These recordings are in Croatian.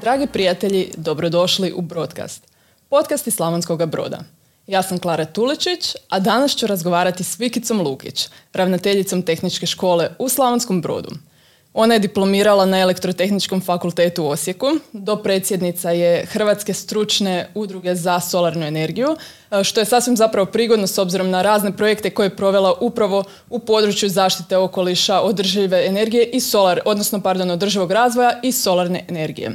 Dragi prijatelji, dobrodošli u Broadcast, podcast iz Slavonskog broda. Ja sam Klara Tuličić, a danas ću razgovarati s Vikicom Lukić, ravnateljicom tehničke škole u Slavonskom brodu. Ona je diplomirala na Elektrotehničkom fakultetu u Osijeku. Do predsjednica je Hrvatske stručne udruge za solarnu energiju, što je sasvim zapravo prigodno s obzirom na razne projekte koje je provela upravo u području zaštite okoliša, održive energije i solar, odnosno pardon, održivog razvoja i solarne energije.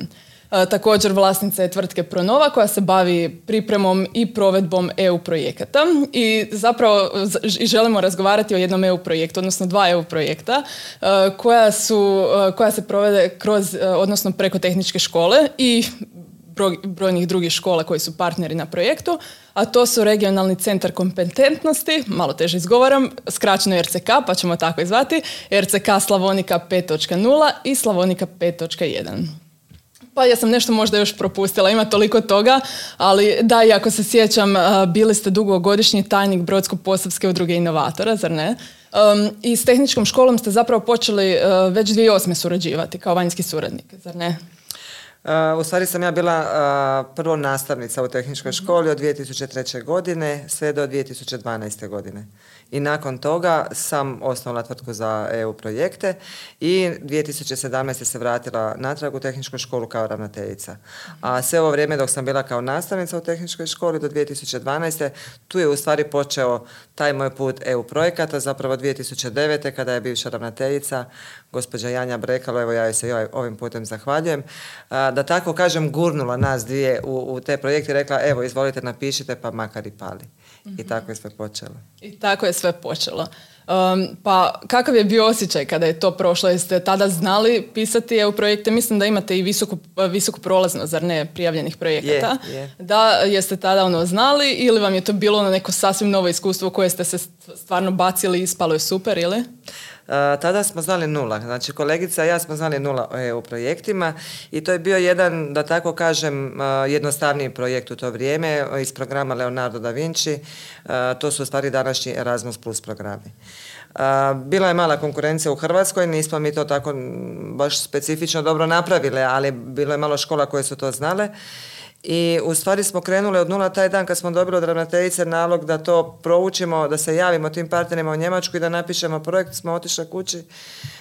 E, također vlasnica je tvrtke Pronova koja se bavi pripremom i provedbom EU projekata i zapravo i želimo razgovarati o jednom EU projektu, odnosno dva EU projekta e, koja, su, e, koja se provede kroz, odnosno preko tehničke škole i brojnih drugih škola koji su partneri na projektu, a to su regionalni centar kompetentnosti, malo teže izgovaram, skraćeno RCK, pa ćemo tako izvati, RCK Slavonika 5.0 i Slavonika 5.1. Pa ja sam nešto možda još propustila, ima toliko toga, ali da, i ako se sjećam, bili ste dugogodišnji tajnik Brodsko-Posavske udruge inovatora, zar ne? Um, I s tehničkom školom ste zapravo počeli uh, već 2008. surađivati kao vanjski suradnik, zar ne? u stvari sam ja bila prvo nastavnica u tehničkoj školi od 2003. godine sve do 2012. godine i nakon toga sam osnovala tvrtku za EU projekte i 2017. se vratila natrag u tehničku školu kao ravnateljica. A sve ovo vrijeme dok sam bila kao nastavnica u tehničkoj školi do 2012. tu je u stvari počeo taj moj put EU projekata, zapravo 2009. kada je bivša ravnateljica gospođa Janja Brekalo, evo ja joj se ovaj, ovim putem zahvaljujem, da tako kažem gurnula nas dvije u, u te projekte i rekla evo izvolite napišite pa makar i pali. I mhm. tako je sve počelo. I tako je sve počelo. Um, pa kakav je bio osjećaj kada je to prošlo? Jeste tada znali pisati EU projekte? Mislim da imate i visoku, visoku prolaznost, zar ne, prijavljenih projekata. Da, jeste tada ono znali ili vam je to bilo ono neko sasvim novo iskustvo koje ste se stvarno bacili i ispalo je super ili? Tada smo znali nula. Znači kolegica i ja smo znali nula o EU projektima i to je bio jedan, da tako kažem, jednostavniji projekt u to vrijeme iz programa Leonardo da Vinci. To su u stvari današnji Erasmus Plus programi. Bila je mala konkurencija u Hrvatskoj, nismo mi to tako baš specifično dobro napravile, ali bilo je malo škola koje su to znale i u stvari smo krenuli od nula taj dan kad smo dobili od ravnateljice nalog da to proučimo, da se javimo tim partnerima u Njemačku i da napišemo projekt, smo otišli kući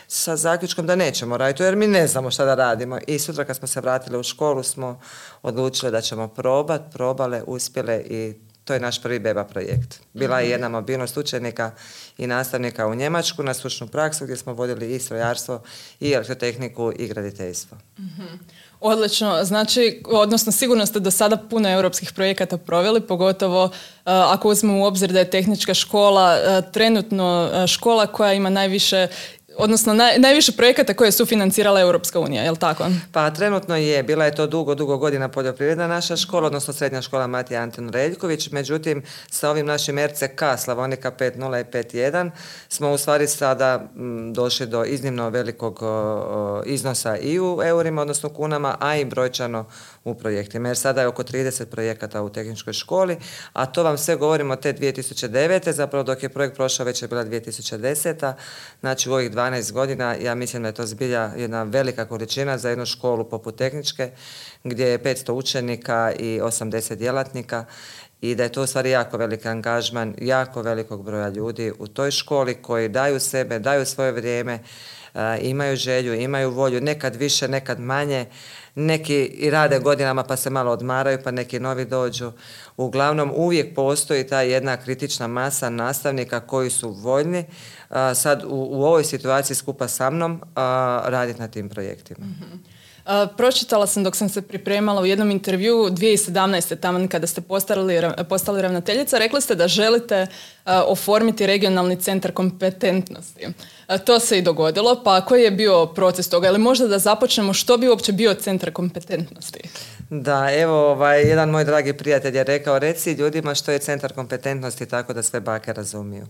sa zaključkom da nećemo raditi, jer mi ne znamo šta da radimo. I sutra kad smo se vratili u školu smo odlučili da ćemo probat, probale, uspjele i to je naš prvi beba projekt. Bila je mhm. jedna mobilnost učenika i nastavnika u Njemačku na stručnu praksu gdje smo vodili i strojarstvo i elektrotehniku i graditeljstvo. mm Odlično, znači, odnosno sigurno ste do sada puno europskih projekata proveli, pogotovo uh, ako uzmemo u obzir da je tehnička škola uh, trenutno uh, škola koja ima najviše odnosno naj, najviše projekata koje je sufinancirala Europska unija, je li tako? Pa trenutno je, bila je to dugo, dugo godina poljoprivredna naša škola, odnosno srednja škola Matija Anton Reljković, međutim sa ovim našim RCK Slavonika 5.0 i 5.1 smo u stvari sada mm, došli do iznimno velikog iznosa i u eurima, odnosno kunama, a i brojčano u projektima. Jer sada je oko 30 projekata u tehničkoj školi, a to vam sve govorimo te 2009. Zapravo dok je projekt prošao već je bila 2010. Znači u ovih 12 godina ja mislim da je to zbilja jedna velika količina za jednu školu poput tehničke gdje je 500 učenika i 80 djelatnika i da je to u stvari jako veliki angažman, jako velikog broja ljudi u toj školi koji daju sebe, daju svoje vrijeme, imaju želju, imaju volju, nekad više, nekad manje, neki i rade godinama pa se malo odmaraju pa neki novi dođu. Uglavnom uvijek postoji ta jedna kritična masa nastavnika koji su voljni sad u, u ovoj situaciji skupa sa mnom raditi na tim projektima. Mhm. pročitala sam dok sam se pripremala u jednom intervju 2017. tamo kada ste postali, postali ravnateljica, rekli ste da želite oformiti regionalni centar kompetentnosti. To se i dogodilo, pa koji je bio proces toga? Ili možda da započnemo što bi uopće bio centar kompetentnosti? Da, evo, ovaj, jedan moj dragi prijatelj je rekao, reci ljudima što je centar kompetentnosti tako da sve bake razumiju.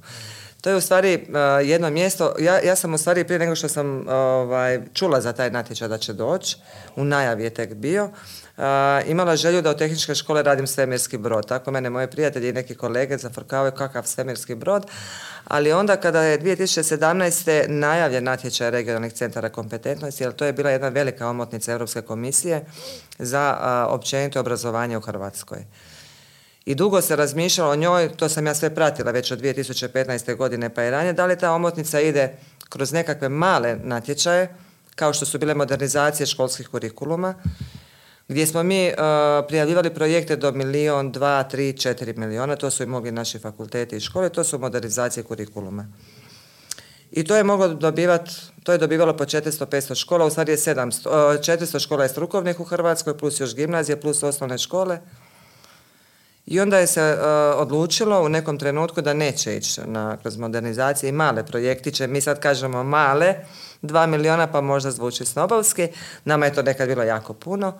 To je u stvari jedno mjesto, ja, ja sam u stvari prije nego što sam ovaj, čula za taj natječaj da će doći, u najavi je tek bio, imala želju da u tehničke škole radim svemirski brod. Tako mene moji prijatelji i neki kolege zafrkavaju kakav svemirski brod. ali onda kada je 2017. najavljen natječaj regionalnih centara kompetentnosti, jer to je bila jedna velika omotnica Europske komisije za općenito obrazovanje u Hrvatskoj. I dugo se razmišljalo o njoj, to sam ja sve pratila već od 2015. godine pa i ranije, da li ta omotnica ide kroz nekakve male natječaje, kao što su bile modernizacije školskih kurikuluma, gdje smo mi uh, prijavljivali projekte do milijon, dva, tri, četiri miliona, to su i mogli naši fakulteti i škole, to su modernizacije kurikuluma. I to je moglo dobivati, to je dobivalo po 400-500 škola, u stvari je 700, 400 uh, škola je strukovnih u Hrvatskoj, plus još gimnazije, plus osnovne škole. I onda je se uh, odlučilo u nekom trenutku da neće ići na, kroz modernizacije i male projektiće. Mi sad kažemo male, dva miliona pa možda zvuči snobovski. Nama je to nekad bilo jako puno.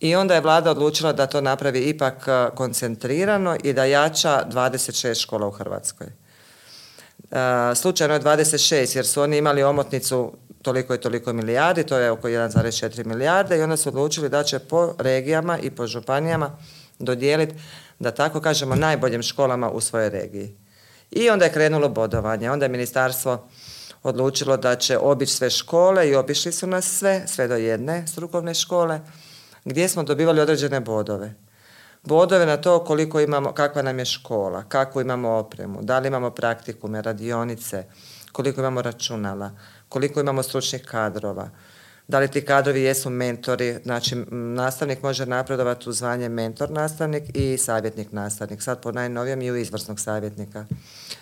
I onda je vlada odlučila da to napravi ipak uh, koncentrirano i da jača 26 škola u Hrvatskoj. Uh, slučajno je 26 jer su oni imali omotnicu toliko i toliko milijardi, to je oko 1,4 milijarde i onda su odlučili da će po regijama i po županijama dodijeliti, da tako kažemo, najboljim školama u svojoj regiji. I onda je krenulo bodovanje. Onda je ministarstvo odlučilo da će obići sve škole i obišli su nas sve, sve do jedne strukovne škole, gdje smo dobivali određene bodove. Bodove na to koliko imamo, kakva nam je škola, kakvu imamo opremu, da li imamo praktikume, radionice, koliko imamo računala, koliko imamo stručnih kadrova, da li ti kadrovi jesu mentori, znači nastavnik može napredovati u zvanje mentor nastavnik i savjetnik nastavnik, sad po najnovijem i u izvrsnog savjetnika.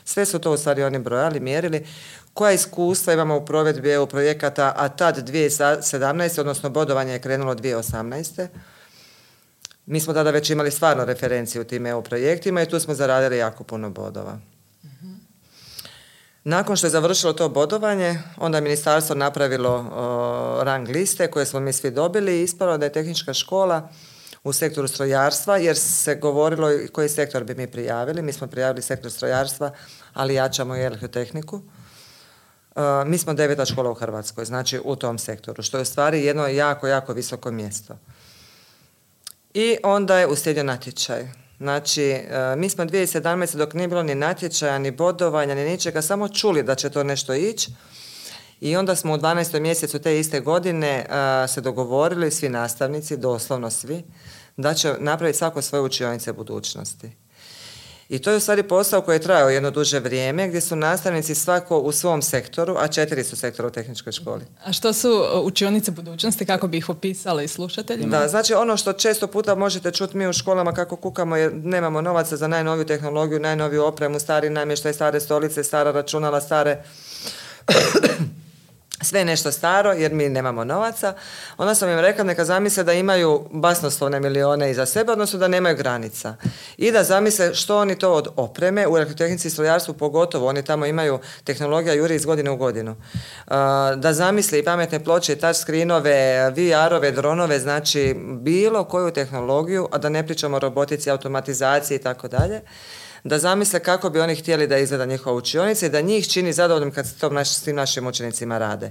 Sve su to u stvari oni brojali, mjerili. Koja iskustva imamo u provedbi EU projekata, a tad 2017. odnosno bodovanje je krenulo 2018. Mi smo tada već imali stvarno referenciju u tim EU projektima i tu smo zaradili jako puno bodova. Nakon što je završilo to bodovanje, onda je ministarstvo napravilo rang liste koje smo mi svi dobili i ispalo da je tehnička škola u sektoru strojarstva, jer se govorilo koji sektor bi mi prijavili. Mi smo prijavili sektor strojarstva, ali jačamo i elektrotehniku. mi smo deveta škola u Hrvatskoj, znači u tom sektoru, što je u stvari jedno jako, jako visoko mjesto. I onda je uslijedio natječaj. Znači, e, mi smo 2017. dok nije bilo ni natječaja, ni bodovanja, ni ničega, samo čuli da će to nešto ići. I onda smo u 12. mjesecu te iste godine e, se dogovorili, svi nastavnici, doslovno svi, da će napraviti svako svoje učionice budućnosti. I to je u stvari posao koji je trajao jedno duže vrijeme gdje su nastavnici svako u svom sektoru, a četiri su sektora u tehničkoj školi. A što su uh, učionice budućnosti, kako bi ih opisali slušateljima? Da, znači ono što često puta možete čuti mi u školama kako kukamo jer nemamo novaca za najnoviju tehnologiju, najnoviju opremu, stari namještaj, stare stolice, stara računala, stare sve nešto staro jer mi nemamo novaca, onda sam im rekla neka zamisle da imaju basnoslovne milione iza sebe, odnosno da nemaju granica. I da zamisle što oni to od opreme, u elektrotehnici i strojarstvu pogotovo, oni tamo imaju tehnologija juri iz godine u godinu. Da zamisle i pametne ploče, i touch screenove, VR-ove, dronove, znači bilo koju tehnologiju, a da ne pričamo o robotici, automatizaciji i tako dalje da zamisle kako bi oni htjeli da izgleda njihova učionica i da njih čini zadovoljnim kad se to naš, s tim našim učenicima rade.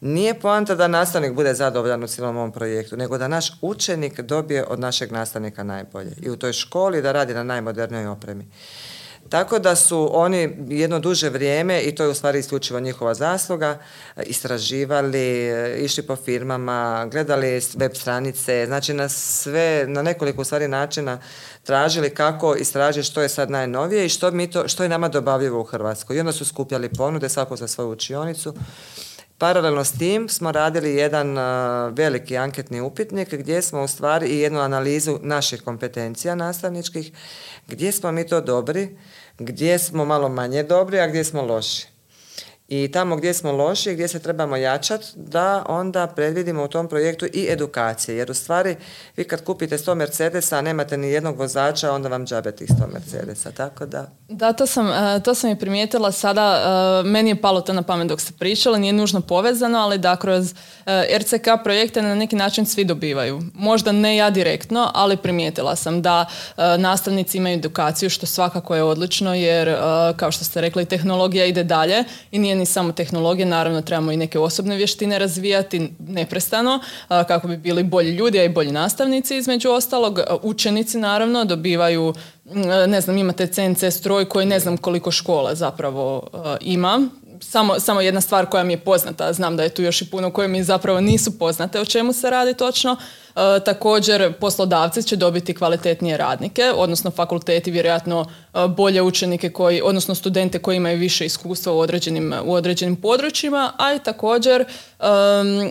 Nije poanta da nastavnik bude zadovoljan u cijelom ovom projektu, nego da naš učenik dobije od našeg nastavnika najbolje i u toj školi da radi na najmodernijoj opremi. Tako da su oni jedno duže vrijeme, i to je u stvari isključivo njihova zasluga, istraživali, išli po firmama, gledali web stranice, znači na sve, na nekoliko u stvari načina tražili kako istražiti što je sad najnovije i što, mi to, što je nama dobavljivo u Hrvatskoj. I onda su skupljali ponude svako za svoju učionicu. Paralelno s tim smo radili jedan veliki anketni upitnik gdje smo u stvari i jednu analizu naših kompetencija nastavničkih, gdje smo mi to dobri, gdje smo malo manje dobri, a gdje smo loši i tamo gdje smo loši, gdje se trebamo jačati, da onda predvidimo u tom projektu i edukacije. Jer u stvari, vi kad kupite 100 Mercedesa, a nemate ni jednog vozača, onda vam džabe tih 100 Mercedesa. Tako da... Da, to sam, e, to sam i primijetila sada. E, meni je palo to na pamet dok ste pričali, nije nužno povezano, ali da kroz e, RCK projekte na neki način svi dobivaju. Možda ne ja direktno, ali primijetila sam da nastavnici imaju edukaciju, što svakako je odlično, jer kao što ste rekli, tehnologija ide dalje i nije domeni samo tehnologije, naravno trebamo i neke osobne vještine razvijati neprestano kako bi bili bolji ljudi, a i bolji nastavnici između ostalog. Učenici naravno dobivaju ne znam, imate CNC stroj koji ne znam koliko škola zapravo ima, samo, samo jedna stvar koja mi je poznata, znam da je tu još i puno koje mi zapravo nisu poznate o čemu se radi točno. E, također poslodavci će dobiti kvalitetnije radnike, odnosno fakulteti vjerojatno e, bolje učenike koji, odnosno studente koji imaju više iskustva u određenim, u određenim područjima, a i također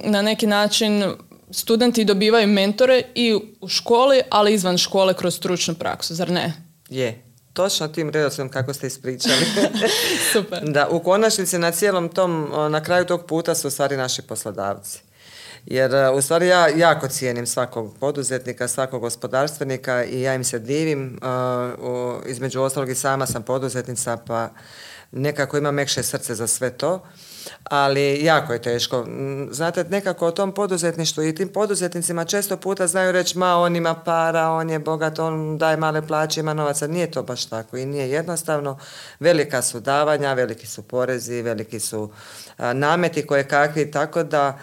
na neki način studenti dobivaju mentore i u školi, ali izvan škole kroz stručnu praksu, zar ne? Je, točno tim redoslijedom kako ste ispričali. Super. Da, u konačnici na cijelom tom, na kraju tog puta su u stvari naši poslodavci. Jer e, u stvari ja jako cijenim svakog poduzetnika, svakog gospodarstvenika i ja im se divim. E, između ostalog i sama sam poduzetnica pa nekako imam mekše srce za sve to ali jako je teško. Mm, znate, nekako o tom poduzetništvu i tim poduzetnicima često puta znaju reći ma on ima para, on je bogat, on daje male plaće, ima novaca. Nije to baš tako i nije jednostavno. Velika su davanja, veliki su porezi, veliki su nameti koje kakvi, tako da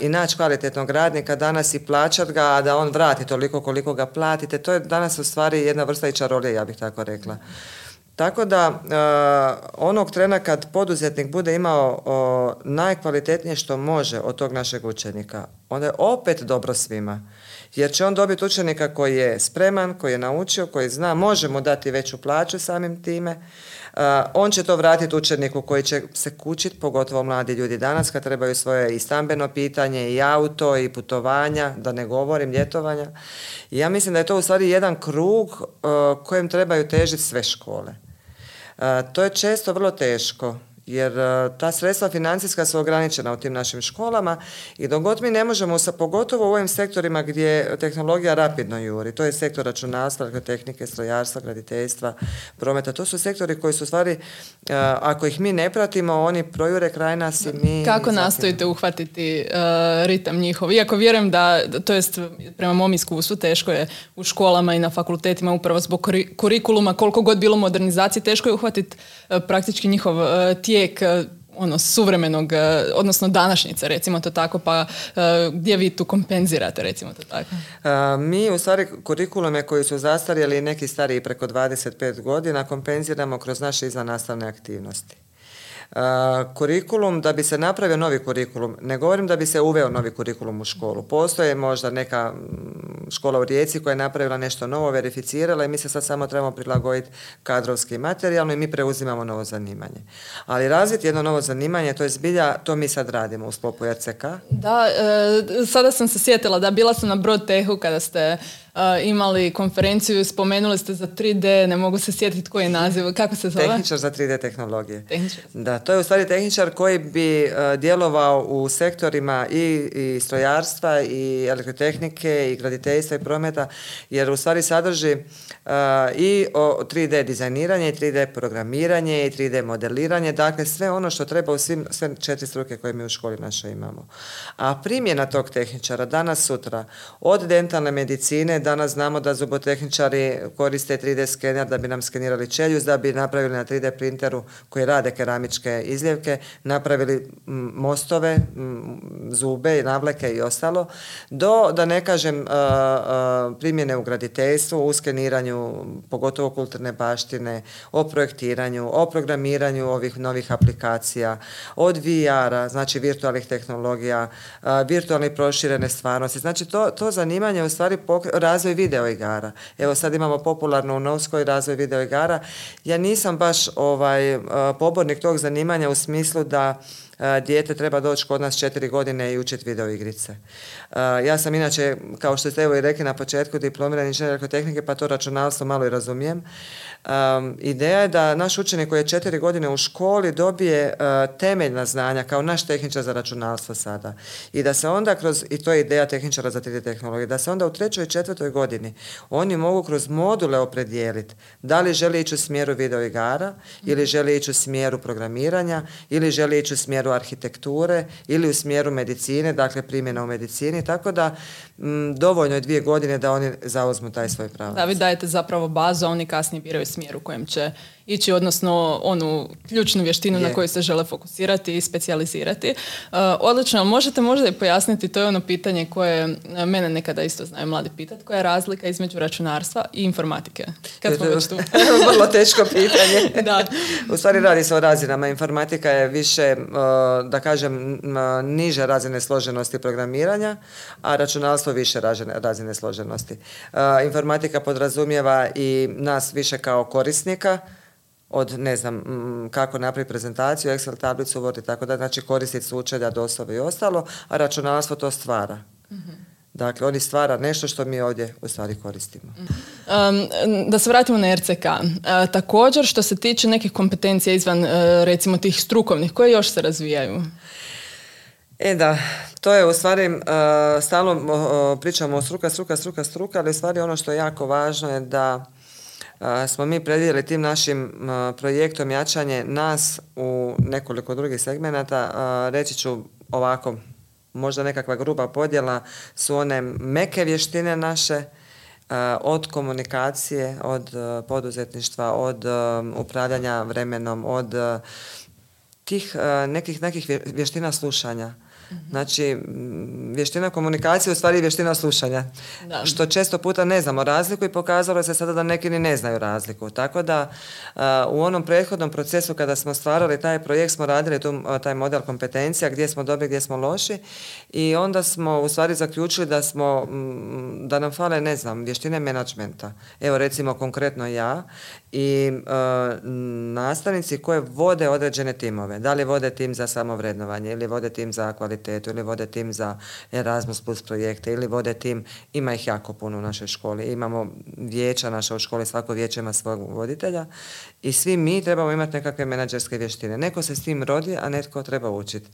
i naći kvalitetnog radnika danas i plaćat ga, a da on vrati toliko koliko ga platite, to je danas u stvari jedna vrsta i čarolije, ja bih tako rekla. Tako da uh, onog trena kad poduzetnik bude imao najkvalitetnije što može od tog našeg učenika, onda je opet dobro svima. Jer će on dobiti učenika koji je spreman, koji je naučio, koji zna, može mu dati veću plaću samim time. on će to vratiti učeniku koji će se kućiti, pogotovo mladi ljudi danas kad trebaju svoje i stambeno pitanje, i auto, i putovanja, da ne govorim ljetovanja. I ja mislim da je to u stvari jedan krug kojem trebaju težiti sve škole. To je često vrlo teško jer e, ta sredstva financijska su ograničena u tim našim školama i dok god mi ne možemo, sa, pogotovo u ovim sektorima gdje tehnologija rapidno juri, to je sektor računarstva, tehnike, strojarstva, graditeljstva, prometa, to su sektori koji su stvari, e, ako ih mi ne pratimo, oni projure kraj nas i mi... Kako nastojite uhvatiti e, ritam njihov? Iako vjerujem da, to jest prema mom iskustvu, teško je u školama i na fakultetima upravo zbog kurikuluma, koliko god bilo modernizacije, teško je uhvatiti praktički njihov tijek e, ono suvremenog, e, odnosno današnjice recimo to tako, pa e, gdje vi tu kompenzirate recimo to tako? mi u stvari kurikulume koji su zastarjeli neki stariji preko 25 godina kompenziramo kroz naše izvannastavne aktivnosti kurikulum, da bi se napravio novi kurikulum, ne govorim da bi se uveo novi kurikulum u školu. Postoje možda neka mm, škola u Rijeci koja je napravila nešto novo, verificirala i mi se sad samo trebamo prilagoditi kadrovski materijalno i mi preuzimamo novo zanimanje. Ali razviti jedno novo zanimanje, to je zbilja, to mi sad radimo u sklopu RCK. Da, e, sada sam se sjetila da bila sam na Broadtechu kada ste imali konferenciju, spomenuli ste za 3D, ne mogu se sjetiti koji je naziv, kako se zove? Tehničar za 3D tehnologije. Tehničar. Da, to je u stvari tehničar koji bi djelovao u sektorima i, i strojarstva i elektrotehnike i graditeljstva i prometa, jer u stvari sadrži i o 3D dizajniranje i 3D programiranje i 3D modeliranje, dakle sve ono što treba u svim, sve četiri struke koje mi u školi našoj imamo. A primjena tog tehničara danas sutra od dentalne medicine Danas znamo da zubotehničari koriste 3D skener da bi nam skenirali čeljuz, da bi napravili na 3D printeru koji rade keramičke izljevke, napravili mostove, zube, navleke i ostalo, do, da ne kažem, primjene u graditeljstvu, u skeniranju, pogotovo kulturne baštine, o projektiranju, o programiranju ovih novih aplikacija, od VR-a, znači virtualnih tehnologija, virtualne proširene stvarnosti. Znači to, to zanimanje u stvari razvoj video igara. Evo sad imamo popularno u Novskoj razvoj video igara. Ja nisam baš ovaj pobornik tog zanimanja u smislu da dijete treba doći kod nas četiri godine i učiti video igrice. Ja sam inače, kao što ste evo i rekli na početku, diplomirani inženjer tehnike, pa to računalstvo malo i razumijem. Um, ideja je da naš učenik koji je četiri godine u školi dobije uh, temeljna znanja kao naš tehničar za računalstvo sada. I da se onda kroz, i to je ideja tehničara za 3D tehnologije, da se onda u trećoj i četvrtoj godini oni mogu kroz module opredijeliti da li želi ići u smjeru video igara ili želi ići u smjeru programiranja ili želi ići u smjeru arhitekture ili u smjeru medicine, dakle primjena u medicini, tako da dovoljno je dvije godine da oni zauzmu taj svoj pravo. Da, vi dajete zapravo bazu, a oni kasnije biraju smjer u kojem će ići, odnosno onu ključnu vještinu na Je. koju se žele fokusirati i specijalizirati. E, odlično, možete možda i pojasniti, to je ono pitanje koje e, mene nekada isto znaju mladi pitati, koja je razlika između računarstva i informatike? Kad smo već tu. Vrlo teško pitanje. da. U stvari radi se o razinama. Informatika je više, uh, da kažem, niže razine složenosti programiranja, a računalstvo više razine, složenosti. Informatika podrazumijeva i nas više kao korisnika, od ne znam kako napraviti prezentaciju, Excel tablicu, Word i tako da, znači koristiti sučelja, dostave i ostalo, a računalstvo to stvara. Dakle, oni stvara nešto što mi ovdje u stvari koristimo. Um, da se vratimo na RCK. Uh, također što se tiče nekih kompetencija izvan uh, recimo tih strukovnih, koje još se razvijaju? E da, to je u stvari, uh, stalno pričamo o struka, struka, struka, struka, ali u stvari ono što je jako važno je da smo mi predvidjeli tim našim projektom jačanje nas u nekoliko drugih segmenata. Reći ću ovako, možda nekakva gruba podjela su one meke vještine naše, od komunikacije, od poduzetništva, od upravljanja vremenom, od tih nekih, nekih vje- vještina slušanja. Znači, vještina komunikacije je u stvari vještina slušanja. Da. Što često puta ne znamo razliku i pokazalo se sada da neki ni ne znaju razliku. Tako da u onom prethodnom procesu kada smo stvarali taj projekt smo radili tu, taj model kompetencija gdje smo dobri, gdje smo loši i onda smo u stvari zaključili da smo, da nam fale, ne znam, vještine menadžmenta. Evo recimo konkretno ja i nastavnici koje vode određene timove. Da li vode tim za samovrednovanje ili vode tim za kvalitetu ili vode tim za Erasmus plus projekte ili vode tim, ima ih jako puno u našoj školi. Imamo vijeća naša u školi, svako vijeće ima svog voditelja i svi mi trebamo imati nekakve menadžerske vještine. Neko se s tim rodi, a netko treba učiti.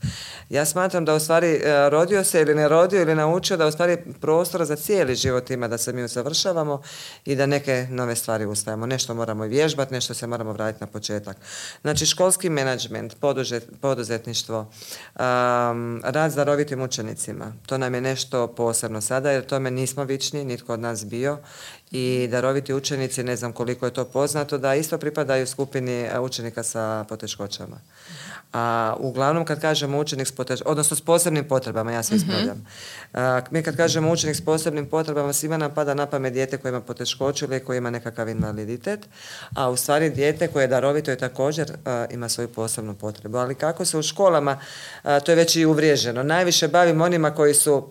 Ja smatram da u stvari e, rodio se ili ne rodio ili naučio da u stvari prostora za cijeli život ima da se mi usavršavamo i da neke nove stvari ustajemo. Nešto moramo vježbati, nešto se moramo vratiti na početak. Znači školski menadžment, poduzetništvo, um, rad s darovitim učenicima. To nam je nešto posebno sada jer tome nismo vični, nitko od nas bio i daroviti učenici, ne znam koliko je to poznato, da isto pripadaju skupini e, učenika sa poteškoćama. A uglavnom kad kažemo učenik s poteš- odnosno s posebnim potrebama, ja se ispravljam. A, mi kad kažemo učenik s posebnim potrebama, svima nam pada na pamet dijete koje ima poteškoću ili koje ima nekakav invaliditet, a u stvari dijete koje je darovito je također a, ima svoju posebnu potrebu. Ali kako se u školama, a, to je već i uvriježeno, najviše bavimo onima koji su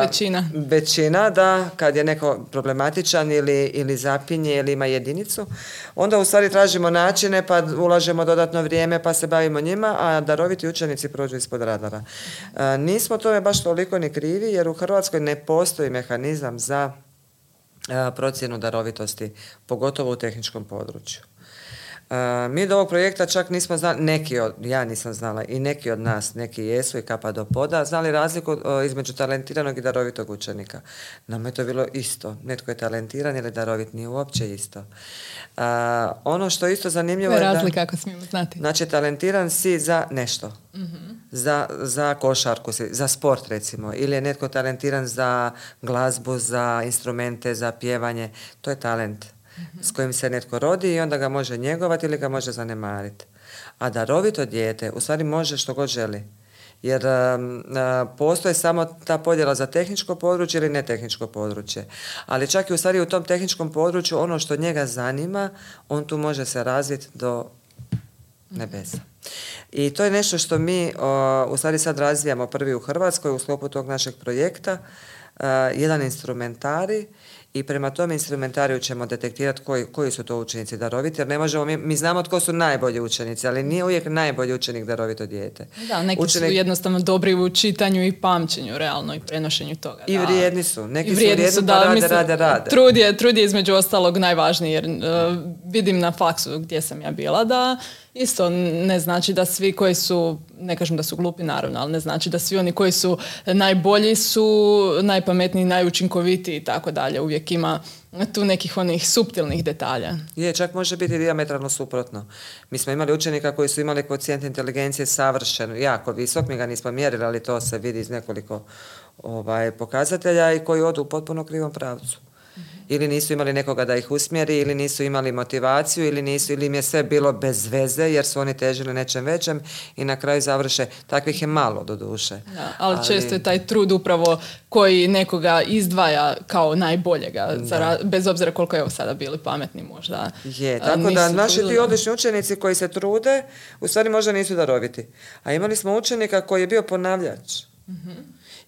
Većina. većina, da, kad je neko problematičan ili, ili zapinje ili ima jedinicu, onda u stvari tražimo načine pa ulažemo dodatno vrijeme pa se bavimo njima, a daroviti učenici prođu ispod radara. Nismo tome baš toliko ni krivi jer u Hrvatskoj ne postoji mehanizam za procjenu darovitosti, pogotovo u tehničkom području. E, mi do ovog projekta čak nismo znali, neki od, ja nisam znala i neki od nas, neki jesu i kapa do poda, znali razliku e, između talentiranog i darovitog učenika. Nama je to bilo isto. Netko je talentiran ili darovit, nije uopće isto. E, ono što je isto zanimljivo je je da... razlika ako smijemo znati? Znači, talentiran si za nešto. Za, za košarku, si, za sport recimo. Ili je netko talentiran za glazbu, za instrumente, za pjevanje. To je talent s kojim se netko rodi i onda ga može njegovati ili ga može zanemariti. A darovito dijete u stvari može što god želi. Jer um, a, postoje samo ta podjela za tehničko područje ili netehničko područje. Ali čak i u stvari u tom tehničkom području ono što njega zanima, on tu može se razviti do nebesa. I to je nešto što mi o, u stvari sad razvijamo prvi u Hrvatskoj u sklopu tog našeg projekta, a, jedan instrumentari i prema tom instrumentariju ćemo detektirati koji, koji su to učenici daroviti, jer ne možemo, mi, mi znamo tko su najbolji učenici, ali nije uvijek najbolji učenik darovito dijete. Da, neki Učenik- su jednostavno dobri u čitanju i pamćenju, realno, i prenošenju toga. I da. vrijedni su. Neki I su vrijedni vrijedni su, pa da, rade, mislim, rade, rade. Trud je, trud je između ostalog najvažniji, jer uh, vidim na faksu gdje sam ja bila da isto ne znači da svi koji su, ne kažem da su glupi naravno, ali ne znači da svi oni koji su najbolji su najpametniji, najučinkovitiji i tako dalje. Uvijek ima tu nekih onih suptilnih detalja. Je, čak može biti diametralno suprotno. Mi smo imali učenika koji su imali kocijent inteligencije savršen, jako visok, mi ga nismo mjerili, ali to se vidi iz nekoliko ovaj, pokazatelja i koji odu u potpuno krivom pravcu. Ili nisu imali nekoga da ih usmjeri, ili nisu imali motivaciju, ili nisu, ili im je sve bilo bez veze, jer su oni težili nečem većem i na kraju završe. Takvih je malo do duše. Da, ali, često je taj trud upravo koji nekoga izdvaja kao najboljega, bez obzira koliko je ovo sada bili pametni možda. Je, tako da naši ti odlični učenici koji se trude, u stvari možda nisu daroviti. A imali smo učenika koji je bio ponavljač.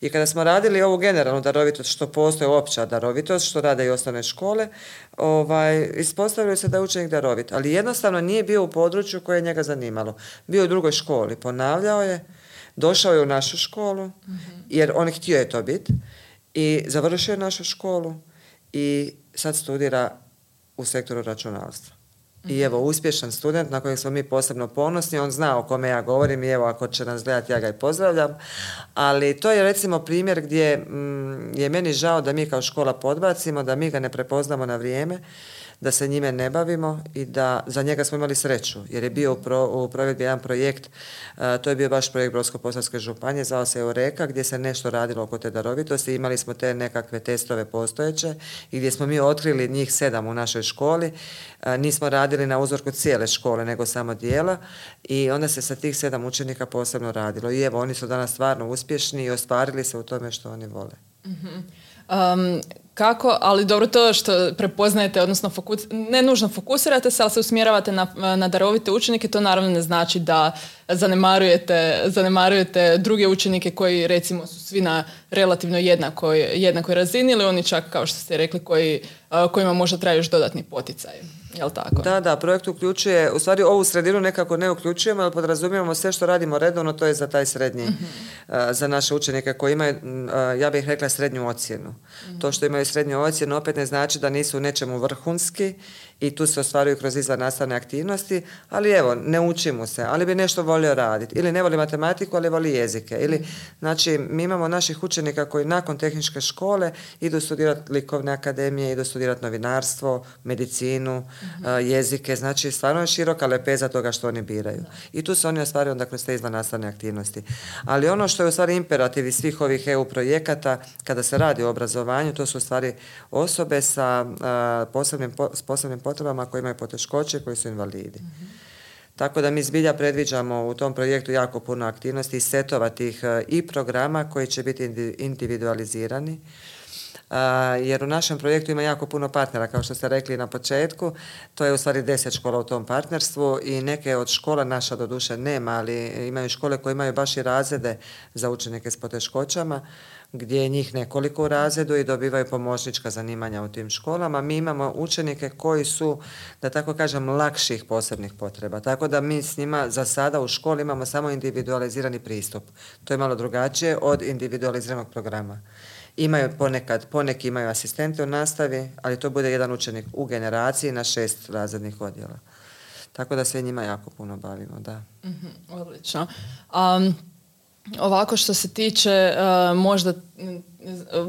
I kada smo radili ovu generalnu darovitost, što postoje opća darovitost, što rade i osnovne škole, ovaj, ispostavilo se da je učenik darovit. Ali jednostavno nije bio u području koje je njega zanimalo. Bio u drugoj školi, ponavljao je, došao je u našu školu, jer on htio je to biti, i završio je našu školu i sad studira u sektoru računalstva. I evo, uspješan student na kojeg smo mi posebno ponosni, on zna o kome ja govorim i evo, ako će nas gledati, ja ga i pozdravljam. Ali to je recimo primjer gdje mm, je meni žao da mi kao škola podbacimo, da mi ga ne prepoznamo na vrijeme da se njime ne bavimo i da za njega smo imali sreću jer je bio u, provedbi jedan projekt, to je bio baš projekt Brodsko-posavske županije, zvao se Eureka gdje se nešto radilo oko te darovitosti, imali smo te nekakve testove postojeće i gdje smo mi otkrili njih sedam u našoj školi, nismo radili na uzorku cijele škole nego samo dijela. I onda se sa tih sedam učenika posebno radilo. I evo oni su danas stvarno uspješni i ostvarili se u tome što oni vole. mm kako, ali dobro to što prepoznajete, odnosno ne nužno fokusirate se, ali se usmjeravate na, na darovite učenike, to naravno ne znači da zanemarujete, zanemarujete druge učenike koji recimo su svi na relativno jednakoj, jednakoj razini ili oni čak kao što ste rekli koji, kojima možda treba još dodatni poticaj. Jel tako? Da, da, projekt uključuje, u stvari ovu sredinu nekako ne uključujemo, ali podrazumijemo sve što radimo redovno, to je za taj srednji, mhm. za naše učenike koji imaju, ja bih rekla, srednju ocjenu. Mhm. To što imaju srednju ocjenu opet ne znači da nisu u nečemu vrhunski i tu se ostvaruju kroz izvan nastavne aktivnosti, ali evo, ne učimo se, ali bi nešto volio raditi. Ili ne voli matematiku, ali voli jezike. Ili, znači, mi imamo naših učenika koji nakon tehničke škole idu studirati likovne akademije, idu studirati novinarstvo, medicinu, mhm. jezike, znači stvarno je široka lepeza toga što oni biraju. I tu se oni ostvaruju onda kroz te izvan nastavne aktivnosti. Ali ono što je u stvari imperativ iz svih ovih EU projekata, kada se radi o obrazovanju, to su u stvari osobe sa posebnim, s posebnim potrebama koji imaju poteškoće, koji su invalidi. Tako da mi zbilja predviđamo u tom projektu jako puno aktivnosti i setova tih e, i programa koji će biti individualizirani. jer u našem projektu ima jako puno partnera, kao što ste rekli na početku. To je u stvari deset škola u tom partnerstvu i neke od škola naša doduše nema, ali imaju škole koje imaju baš i razrede za učenike s poteškoćama gdje je njih nekoliko u razredu i dobivaju pomoćnička zanimanja u tim školama. Mi imamo učenike koji su, da tako kažem, lakših posebnih potreba. Tako da mi s njima za sada u školi imamo samo individualizirani pristup. To je malo drugačije od individualiziranog programa. Imaju ponekad, poneki imaju asistente u nastavi, ali to bude jedan učenik u generaciji na šest razrednih odjela. Tako da se njima jako puno bavimo, da. mm odlično. Um, Ovako što se tiče e, možda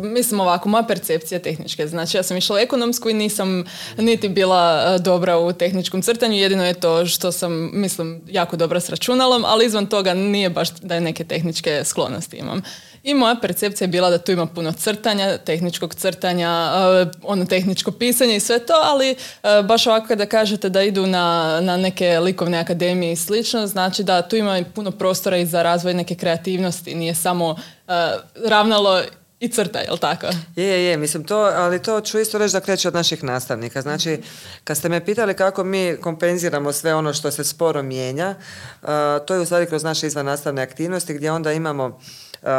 mislim ovako, moja percepcija tehničke. Znači ja sam išla ekonomsku i nisam niti bila e, dobra u tehničkom crtanju, jedino je to što sam, mislim, jako dobra s računalom, ali izvan toga nije baš da je neke tehničke sklonosti imam. I moja percepcija je bila da tu ima puno crtanja, tehničkog crtanja, e, ono tehničko pisanje i sve to, ali e, baš ovako kada kažete da idu na, na neke likovne akademije i slično, znači da tu ima puno prostora i za razvoj neke kreativnosti, nije samo ravnalo i crta, jel tako? Je, je, je, mislim to, ali to ću isto reći da kreće od naših nastavnika. Znači, kad ste me pitali kako mi kompenziramo sve ono što se sporo mijenja, to je u stvari kroz naše izvan nastavne aktivnosti gdje onda imamo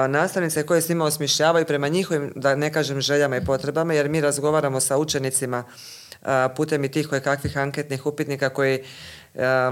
nastavnice koje s njima osmišljavaju prema njihovim, da ne kažem željama i potrebama, jer mi razgovaramo sa učenicima putem i tih koje kakvih anketnih upitnika koji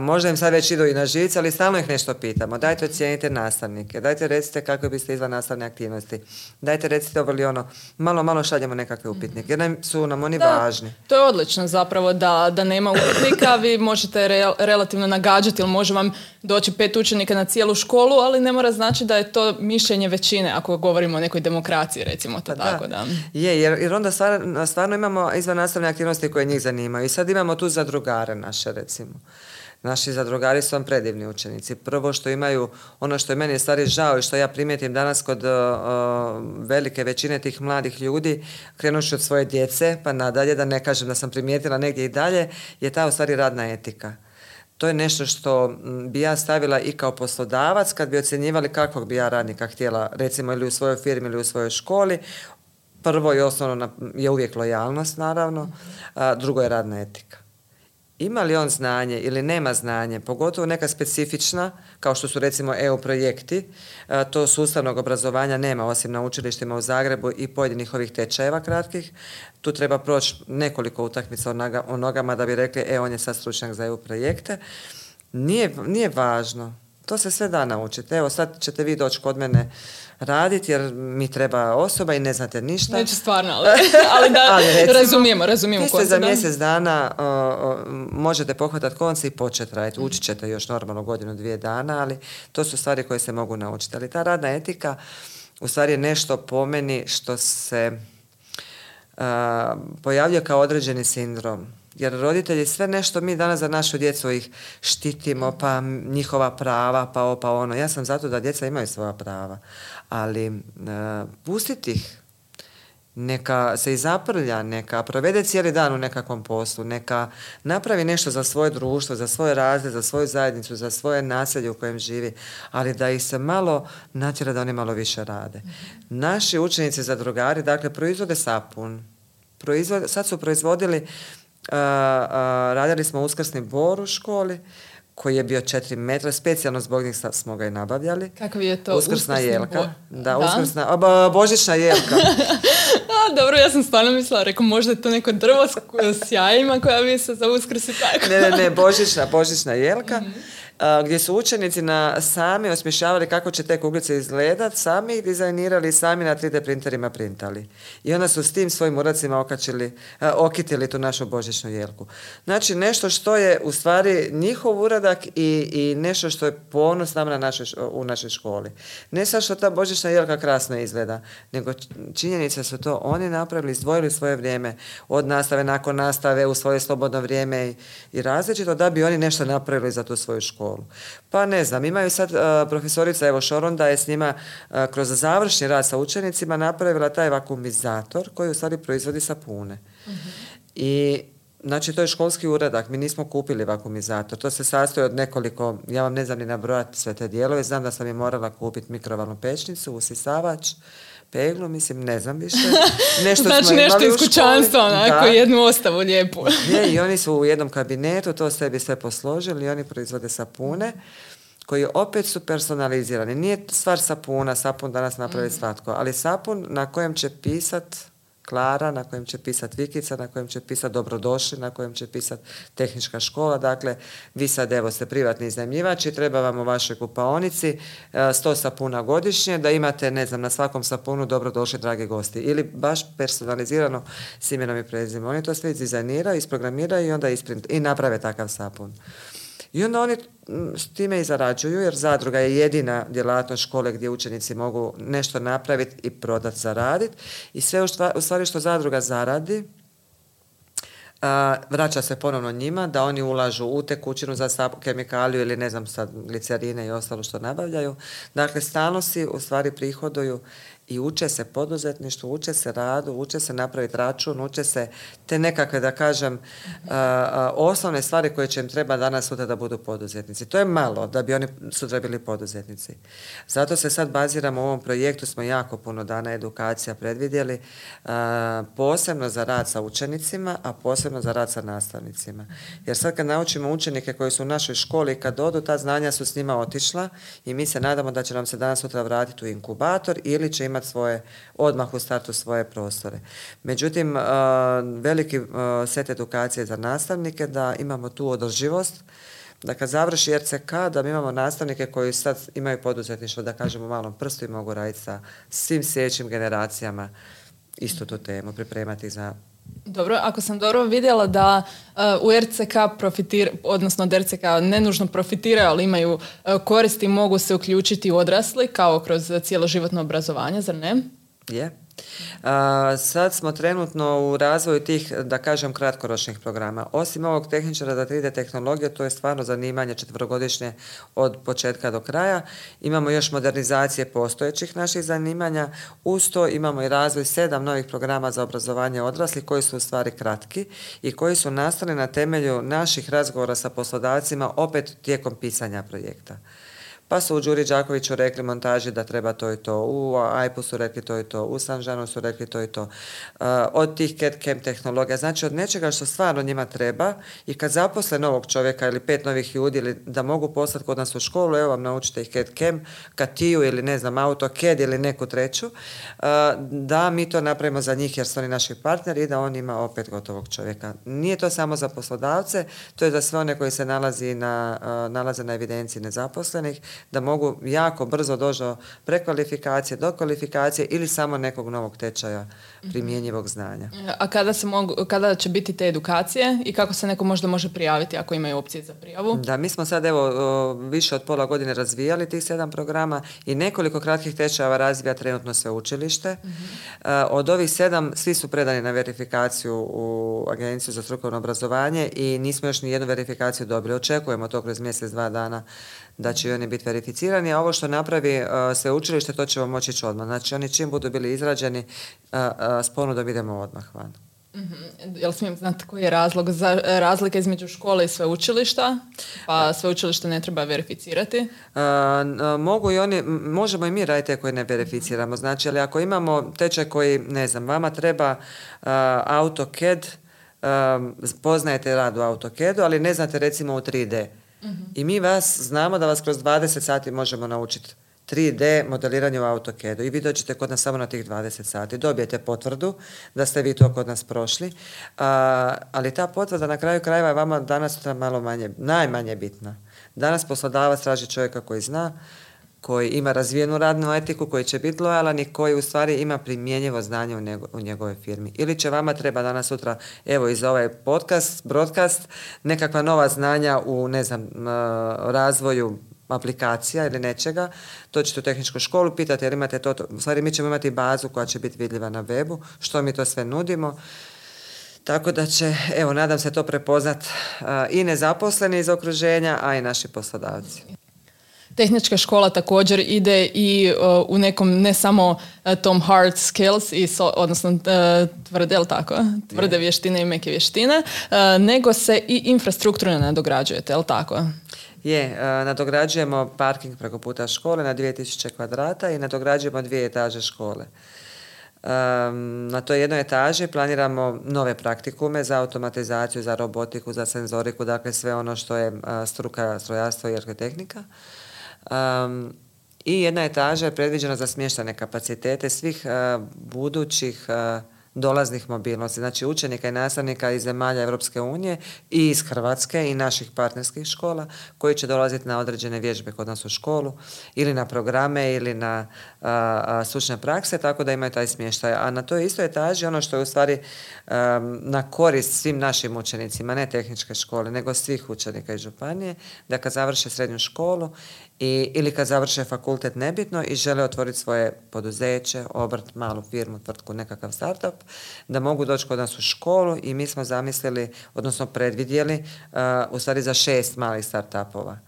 možda im sad već idu i na živice, ali stalno ih nešto pitamo. Dajte ocijenite nastavnike, dajte recite kako biste izvan nastavne aktivnosti, dajte recite ovo ili ono. Malo, malo šaljemo nekakve upitnike, jer nam su nam oni važni. To je odlično zapravo da, da nema upitnika, vi možete relativno nagađati, ili može vam doći pet učenika na cijelu školu, ali ne mora znači da je to mišljenje većine, ako govorimo o nekoj demokraciji, recimo to pa tako. Da. Je, jer, jer onda stvarno, stvarno imamo izvan nastavne aktivnosti koje njih zanimaju i sad imamo tu zadrugare naše, recimo. Naši zadrugari su vam predivni učenici. Prvo što imaju, ono što je meni stvari žao i što ja primijetim danas kod uh, velike većine tih mladih ljudi, krenuši od svoje djece pa nadalje, da ne kažem da sam primijetila negdje i dalje, je ta u stvari radna etika. To je nešto što bi ja stavila i kao poslodavac kad bi ocjenjivali kakvog bi ja radnika htjela, recimo ili u svojoj firmi ili u svojoj školi. Prvo i osnovno je uvijek lojalnost, naravno, a drugo je radna etika ima li on znanje ili nema znanje, pogotovo neka specifična, kao što su recimo EU projekti, to sustavnog obrazovanja nema osim na učilištima u Zagrebu i pojedinih ovih tečajeva kratkih. Tu treba proći nekoliko utakmica o nogama da bi rekli, e, on je sad stručnjak za EU projekte. Nije, nije važno. To se sve da naučiti. Evo, sad ćete vi doći kod mene raditi jer mi treba osoba i ne znate ništa. Neće stvarno, ali, ali da ali razumijemo, razumijemo. Vi ste za mjesec dana možete pohvatati konci i početi raditi. Učit ćete još normalno godinu, dvije dana, ali to su stvari koje se mogu naučiti. Ali ta radna etika u stvari je nešto po meni što se pojavljuje kao određeni sindrom jer roditelji sve nešto mi danas za našu djecu ih štitimo, pa njihova prava, pa ovo, pa ono. Ja sam zato da djeca imaju svoja prava. Ali uh, pustiti ih, neka se izaprlja, neka provede cijeli dan u nekakvom poslu, neka napravi nešto za svoje društvo, za svoje razred, za svoju zajednicu, za svoje naselje u kojem živi, ali da ih se malo natjera da oni malo više rade. Naši učenici za drugari, dakle, proizvode sapun. Proizvode, sad su proizvodili radili smo uskrsni bor u školi koji je bio četiri metra, specijalno zbog njih smo ga i nabavljali. Kakav je to uskrsna jelka? Da, uskrsna, božićna jelka. A, dobro, ja sam stvarno mislila, rekao možda je to neko drvo s jajima koja bi se za uskrs i tako. ne, ne, ne, božićna, božićna jelka. Mhm gdje su učenici na sami osmišljavali kako će te kuglice izgledat, sami ih dizajnirali, sami na 3D printerima printali. I onda su s tim svojim uracima okačili, okitili tu našu božićnu jelku. Znači nešto što je u stvari njihov uradak i, i nešto što je ponos nam na u našoj školi. Ne samo što ta božićna jelka krasno izgleda, nego činjenice su to oni napravili, izdvojili svoje vrijeme od nastave nakon nastave u svoje slobodno vrijeme i, i različito da bi oni nešto napravili za tu svoju školu školu. Pa ne znam, imaju sad uh, profesorica Evo Šoronda je s njima uh, kroz završni rad sa učenicima napravila taj vakuumizator koji u stvari proizvodi sapune. Mhm. I Znači, to je školski uradak, mi nismo kupili vakuumizator. To se sastoji od nekoliko, ja vam ne znam ni nabrojati sve te dijelove, znam da sam je morala kupiti mikrovalnu pečnicu, usisavač, peglu, mislim, ne znam više. Nešto znači smo nešto iz kućanstva, onako, jednu ostavu lijepu. je, i oni su u jednom kabinetu, to sebi sve posložili i oni proizvode sapune koji opet su personalizirani. Nije stvar sapuna, sapun danas napravi mm. svatko, ali sapun na kojem će pisat Klara, na kojem će pisati Vikica, na kojem će pisati Dobrodošli, na kojem će pisati tehnička škola. Dakle, vi sad evo ste privatni iznajmljivači, treba vam u vašoj kupaonici 100 e, sapuna godišnje, da imate, ne znam, na svakom sapunu Dobrodošli, dragi gosti. Ili baš personalizirano s imenom i prezimenom. Oni to sve dizajniraju, isprogramiraju i onda isprint, i naprave takav sapun. I onda oni s time i zarađuju, jer zadruga je jedina djelatnost škole gdje učenici mogu nešto napraviti i prodati, zaraditi. I sve u stvari što zadruga zaradi, vraća se ponovno njima da oni ulažu u tekućinu za kemikaliju ili ne znam sad glicerine i ostalo što nabavljaju. Dakle, stalno si u stvari prihoduju i uče se poduzetništvu, uče se radu, uče se napraviti račun, uče se te nekakve, da kažem, osnovne stvari koje će im treba danas sutra da budu poduzetnici. To je malo da bi oni sutra bili poduzetnici. Zato se sad baziramo u ovom projektu, smo jako puno dana edukacija predvidjeli, posebno za rad sa učenicima, a posebno za rad sa nastavnicima. Jer sad kad naučimo učenike koji su u našoj školi, kad odu, ta znanja su s njima otišla i mi se nadamo da će nam se danas sutra vratiti u inkubator ili će imati svoje, odmah u startu svoje prostore. Međutim, veliki set edukacije za nastavnike da imamo tu održivost, da kad završi RCK, da mi imamo nastavnike koji sad imaju poduzetništvo, da kažemo malom prstu i mogu raditi sa svim sljedećim generacijama istu tu temu, pripremati za dobro, ako sam dobro vidjela da uh, u RCK profitira, odnosno da RCK ne nužno profitiraju, ali imaju uh, koristi, mogu se uključiti odrasli kao kroz cijeloživotno obrazovanje, zar ne? Je, sad smo trenutno u razvoju tih, da kažem, kratkoročnih programa. Osim ovog tehničara za 3D tehnologije, to je stvarno zanimanje četvrogodišnje od početka do kraja. Imamo još modernizacije postojećih naših zanimanja. Uz to imamo i razvoj sedam novih programa za obrazovanje odraslih koji su u stvari kratki i koji su nastali na temelju naših razgovora sa poslodavcima opet tijekom pisanja projekta. Pa su u Đuri Đakoviću rekli montaži da treba to i to, u AIPU su rekli to i to, u Sanžanu su rekli to i to. Uh, od tih CAD CAM tehnologija, znači od nečega što stvarno njima treba i kad zaposle novog čovjeka ili pet novih ljudi ili da mogu poslati kod nas u školu, evo vam naučite ih CAD CAM, Katiju ili ne znam, AutoCAD ili neku treću, uh, da mi to napravimo za njih jer su oni naši partneri i da on ima opet gotovog čovjeka. Nije to samo za poslodavce, to je za sve one koji se nalazi na, uh, nalaze na evidenciji nezaposlenih, da mogu jako brzo doći do prekvalifikacije, do kvalifikacije ili samo nekog novog tečaja primjenjivog znanja. A kada, se mogu, kada će biti te edukacije i kako se neko možda može prijaviti ako imaju opcije za prijavu? Da, mi smo sad evo više od pola godine razvijali tih sedam programa i nekoliko kratkih tečajeva razvija trenutno sveučilište. uh Od ovih sedam svi su predani na verifikaciju u Agenciju za strukovno obrazovanje i nismo još ni jednu verifikaciju dobili. Očekujemo to kroz mjesec, dva dana da će oni biti verificirani, a ovo što napravi uh, sveučilište, to ćemo moći ići odmah. Znači, oni čim budu bili izrađeni, uh, s ponudom idemo odmah van. Mm-hmm. Jel smijem znati koji je razlog za razlika između škole i sveučilišta? Pa sveučilište ne treba verificirati? mogu i oni, možemo i mi raditi koji ne verificiramo. Znači, ali ako imamo tečaj koji, ne znam, vama treba uh, AutoCAD, poznajete rad u AutoCAD-u, ali ne znate recimo u 3D. I mi vas znamo da vas kroz 20 sati možemo naučiti 3D modeliranje u AutoCAD-u i vi dođete kod nas samo na tih 20 sati. Dobijete potvrdu da ste vi to kod nas prošli, ali ta potvrda na kraju krajeva je vama danas malo manje, najmanje bitna. Danas poslodavac traži čovjeka koji zna, koji ima razvijenu radnu etiku, koji će biti lojalan i koji u stvari ima primjenjivo znanje u, njego, u njegovoj firmi. Ili će vama treba danas sutra, evo iz ovaj podcast, broadcast, nekakva nova znanja u, ne znam, razvoju aplikacija ili nečega, ćete u tehničku školu, pitate jel imate to, to, u stvari mi ćemo imati bazu koja će biti vidljiva na webu, što mi to sve nudimo, tako da će, evo, nadam se to prepoznat i nezaposleni iz okruženja, a i naši poslodavci. Tehnička škola također ide i uh, u nekom ne samo uh, tom hard skills, i odnosno uh, tvrde, tako? tvrde vještine i meke vještine, nego se i infrastrukturno nadograđujete, jel tako? Je, nadograđujemo parking preko puta škole na 2000 kvadrata i nadograđujemo dvije etaže škole. Um, na toj jednoj etaži planiramo nove praktikume za automatizaciju, za robotiku, za senzoriku, dakle sve ono što je struka strojarstva i arhitehnika. Um, I jedna etaža je predviđena za smještane kapacitete svih budućih dolaznih mobilnosti, znači učenika i nastavnika iz zemalja Europske unije i iz Hrvatske i naših partnerskih škola koji će dolaziti na određene vježbe kod nas u školu ili na programe ili na a, stručne prakse, tako da imaju taj smještaj. A na toj istoj etaži ono što je u stvari na korist svim našim učenicima, ne tehničke škole, nego svih učenika iz županije, da kad završe srednju školu i, ili kad završe fakultet nebitno i žele otvoriti svoje poduzeće, obrt, malu firmu, tvrtku, nekakav startup, da mogu doći kod nas u školu i mi smo zamislili, odnosno predvidjeli, uh, u stvari za šest malih startupova.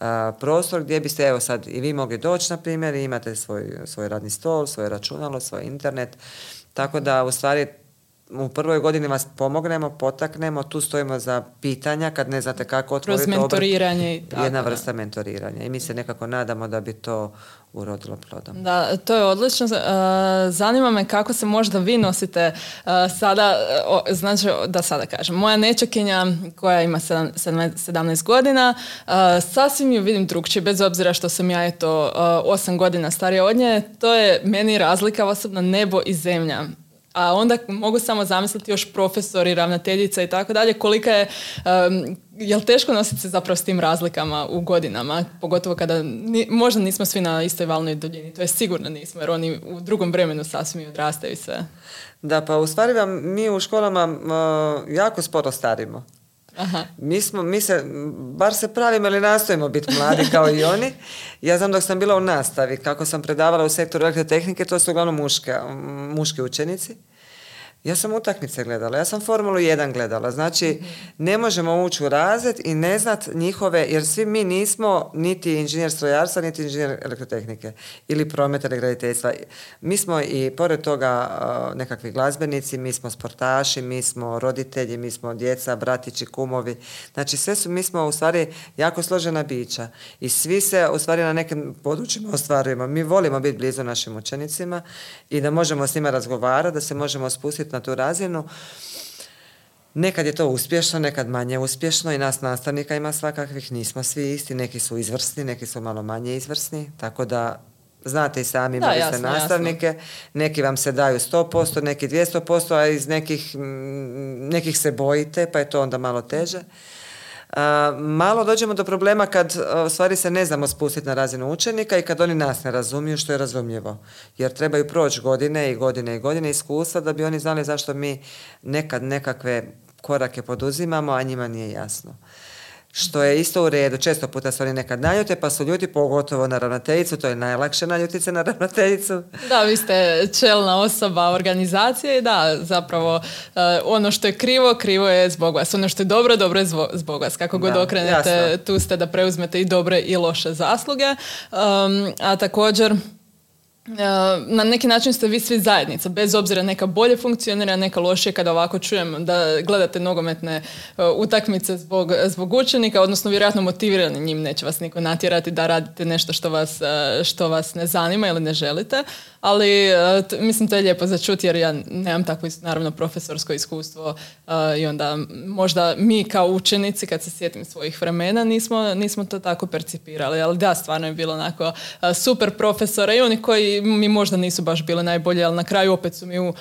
Uh, prostor gdje biste, evo sad, i vi mogli doći, na primjer, i imate svoj, svoj radni stol, svoje računalo, svoj internet, tako da u stvari u prvoj godini vas pomognemo, potaknemo, tu stojimo za pitanja kad ne znate kako otvoriti Kroz mentoriranje i Jedna vrsta mentoriranja i mi se nekako nadamo da bi to urodilo plodom. Da, to je odlično. E, zanima me kako se možda vi nosite e, sada, znači da sada kažem, moja nečakinja koja ima 17 godina, e, sasvim ju vidim drugčije, bez obzira što sam ja eto 8 godina starija od nje, to je meni razlika osobno nebo i zemlja a onda mogu samo zamisliti još profesori, ravnateljica i tako dalje, kolika je, um, jel teško nositi se zapravo s tim razlikama u godinama, pogotovo kada možda nismo svi na istoj valnoj duljini, to je sigurno nismo, jer oni u drugom vremenu sasvim odrastaju i sve. Da, pa u stvari vam mi u školama jako sporo starimo. Mi, smo, mi se, bar se pravimo ili nastojimo biti mladi kao i oni. Ja znam dok sam bila u nastavi, kako sam predavala u sektoru elektrotehnike, to su uglavnom muške, muški učenici. Ja sam utakmice gledala, ja sam Formulu 1 gledala. Znači, ne možemo ući u razred i ne znat njihove, jer svi mi nismo niti inženjer strojarstva, niti inženjer elektrotehnike ili prometa ili graditeljstva. Mi smo i pored toga nekakvi glazbenici, mi smo sportaši, mi smo roditelji, mi smo djeca, bratići, kumovi. Znači, sve su, mi smo u stvari jako složena bića i svi se u stvari na nekim područjima ostvarujemo. Mi volimo biti blizu našim učenicima i da možemo s njima razgovarati, da se možemo spustiti na tu razinu. Nekad je to uspješno, nekad manje uspješno i nas nastavnika ima svakakvih, nismo svi isti, neki su izvrsni, neki su malo manje izvrsni, tako da znate i sami imali ste nastavnike, neki vam se daju 100%, neki 200%, a iz nekih, nekih se bojite, pa je to onda malo teže. Malo dođemo do problema kad stvari se ne znamo spustiti na razinu učenika i kad oni nas ne razumiju što je razumljivo. Jer trebaju proći godine i godine i godine iskustva da bi oni znali zašto mi nekad nekakve korake poduzimamo, a njima nije jasno što je isto u redu. Često puta se oni nekad naljute, pa su ljudi pogotovo na ravnateljicu, to je najlakše naljuti se na ravnateljicu. Da, vi ste čelna osoba organizacije i da, zapravo eh, ono što je krivo, krivo je zbog vas. Ono što je dobro, dobro je zbog vas. Kako god okrenete, tu ste da preuzmete i dobre i loše zasluge. a također, na neki način ste vi svi zajednica, bez obzira neka bolje funkcionira, neka lošije kada ovako čujem da gledate nogometne uh, utakmice zbog, zbog učenika, odnosno vjerojatno motivirani njim, neće vas niko natjerati da radite nešto što vas, uh, što vas ne zanima ili ne želite, ali uh, mislim to je lijepo za čuti jer ja nemam takvo naravno profesorsko iskustvo i onda možda mi kao učenici kad se sjetim svojih vremena nismo, nismo to tako percipirali, ali da, stvarno je bilo onako super profesora i oni koji mi možda nisu baš bile najbolje, ali na kraju opet su mi u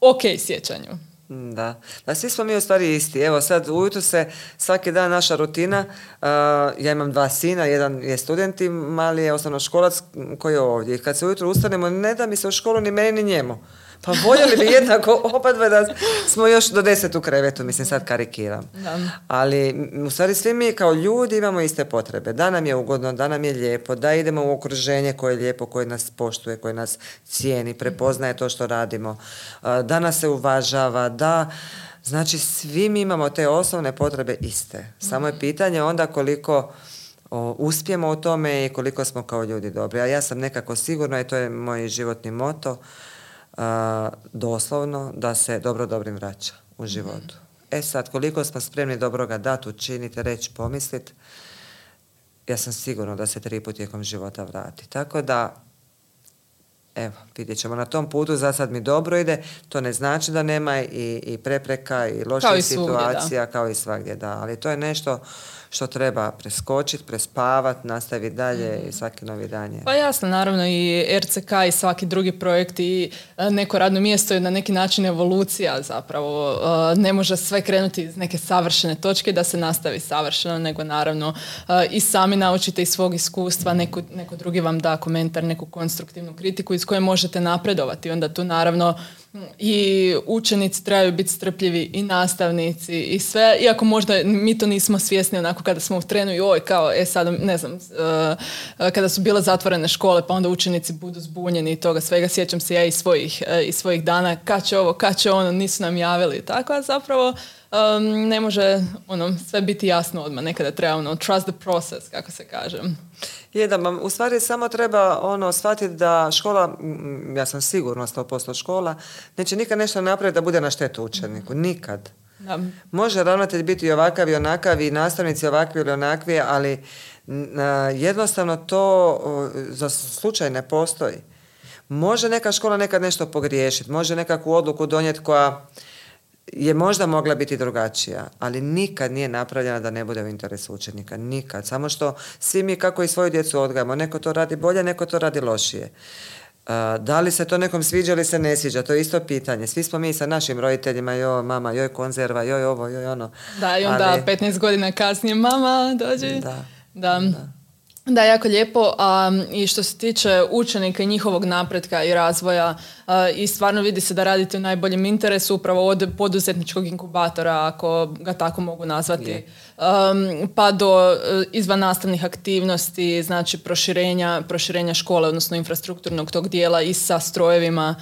ok sjećanju. Da. da, svi smo mi u stvari isti. Evo sad ujutro se svaki dan naša rutina, ja imam dva sina, jedan je student i mali je osnovnoškolac koji je ovdje. I kad se ujutro ustanemo, ne da mi se u školu ni meni ni njemu. Pa voljeli bi jednako oba da smo još do deset u krevetu, mislim sad karikiram. Ali u stvari svi mi kao ljudi imamo iste potrebe. Da nam je ugodno, da nam je lijepo, da idemo u okruženje koje je lijepo, koje nas poštuje, koje nas cijeni, prepoznaje to što radimo, da nas se uvažava, da... Znači, svi mi imamo te osnovne potrebe iste. Samo je mhm. pitanje onda koliko uspijemo u tome i koliko smo kao ljudi dobri. A ja sam nekako sigurna i to je moj životni moto doslovno da se dobro dobrim vraća u mhm. životu. E sad, koliko smo spremni dobroga dati, učiniti, reći, pomisliti, ja sam sigurna da se tri put tijekom života vrati. Tako da, evo, vidjet ćemo. Na tom putu za sad mi dobro ide. To ne znači da nema i, i prepreka i loših situacija, kao i svagdje, da. Ali to je nešto što treba preskočiti, prespavati, nastaviti dalje i svaki novi dan je. Pa jasno, naravno i RCK i svaki drugi projekt i e, neko radno mjesto je na neki način evolucija zapravo. E, ne može sve krenuti iz neke savršene točke da se nastavi savršeno, nego naravno e, i sami naučite iz svog iskustva, neko, neko drugi vam da komentar, neku konstruktivnu kritiku iz koje možete napredovati. Onda tu naravno i učenici trebaju biti strpljivi i nastavnici i sve, iako možda mi to nismo svjesni onako kada smo u trenu i oj kao, e sad ne znam, uh, kada su bile zatvorene škole pa onda učenici budu zbunjeni i toga svega, sjećam se ja iz svojih, uh, iz svojih dana, kad će ovo, kad će ono, nisu nam javili, tako a zapravo um, ne može ono, sve biti jasno odmah, nekada treba ono, trust the process, kako se kaže. Je da u stvari samo treba ono shvatiti da škola, ja sam sigurno 100% škola, neće nikad nešto napraviti da bude na štetu učeniku. Nikad. Da. Može ravnatelj biti i ovakav i onakav i nastavnici ovakvi ili onakvi, ali jednostavno to za slučaj ne postoji. Može neka škola nekad nešto pogriješiti, može nekakvu odluku donijeti koja je možda mogla biti drugačija, ali nikad nije napravljena da ne bude u interesu učenika. Nikad. Samo što svi mi kako i svoju djecu odgajamo. Neko to radi bolje, neko to radi lošije. da li se to nekom sviđa ili se ne sviđa, to je isto pitanje. Svi smo mi sa našim roditeljima, joj mama, joj konzerva, joj ovo, joj ono. Da, i onda ali... 15 godina kasnije, mama, dođi. Da. da. Da, jako lijepo. A, I što se tiče učenika i njihovog napretka i razvoja i stvarno vidi se da radite u najboljem interesu upravo od poduzetničkog inkubatora, ako ga tako mogu nazvati, pa do e, izvan nastavnih aktivnosti, znači proširenja, proširenja škole, odnosno infrastrukturnog tog dijela i sa strojevima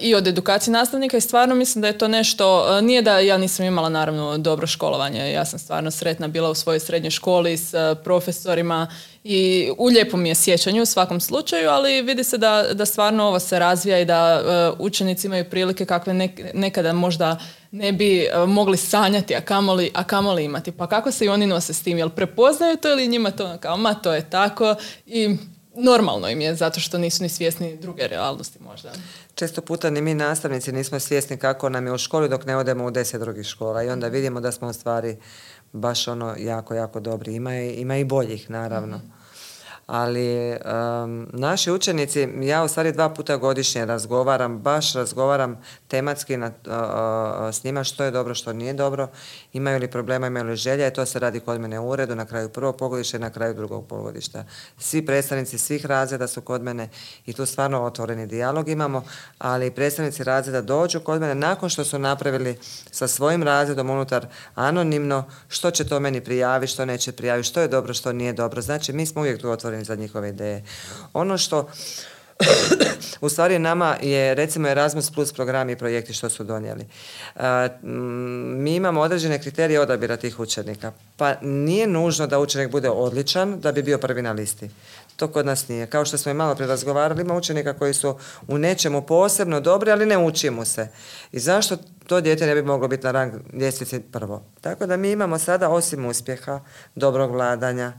i od edukacije nastavnika. I stvarno mislim da je to nešto, nije da ja nisam imala naravno dobro školovanje, ja sam stvarno sretna bila u svojoj srednjoj školi s profesorima i u lijepom je sjećanju u svakom slučaju, ali vidi se da, da stvarno ovo se razvija i da učenici imaju prilike kakve nekada možda ne bi mogli sanjati, a kamoli, a kamoli imati. Pa kako se i oni nose s tim? Jel prepoznaju to ili njima to kao, ma to je tako i normalno im je zato što nisu ni svjesni druge realnosti možda. Često puta ni mi nastavnici nismo svjesni kako nam je u školi dok ne odemo u deset drugih škola i onda vidimo da smo u stvari baš ono jako, jako dobri. Ima ima i boljih naravno. Mhm ali naši učenici, ja u stvari dva puta godišnje razgovaram, baš razgovaram tematski na, s njima što je dobro, što nije dobro, imaju li problema, imaju li želja i to se radi kod mene u uredu na kraju prvog polugodišta i na kraju drugog polugodišta. Svi predstavnici svih razreda su kod mene i tu stvarno otvoreni dijalog imamo, ali predstavnici razreda dođu kod mene nakon što su napravili sa svojim razredom unutar anonimno što će to meni prijaviti, što neće prijaviti, što je dobro, što nije dobro. Znači mi smo uvijek tu otvoreni za njihove ideje. Ono što u stvari nama je recimo Erasmus Plus programi i projekti što su donijeli. mi imamo određene kriterije odabira tih učenika. Pa nije nužno da učenik bude odličan da bi bio prvi na listi. To kod nas nije. Kao što smo i malo razgovarali, ima učenika koji su u nečemu posebno dobri, ali ne uči mu se. I zašto to dijete ne bi moglo biti na rang ljestvici prvo? Tako da mi imamo sada, osim uspjeha, dobrog vladanja,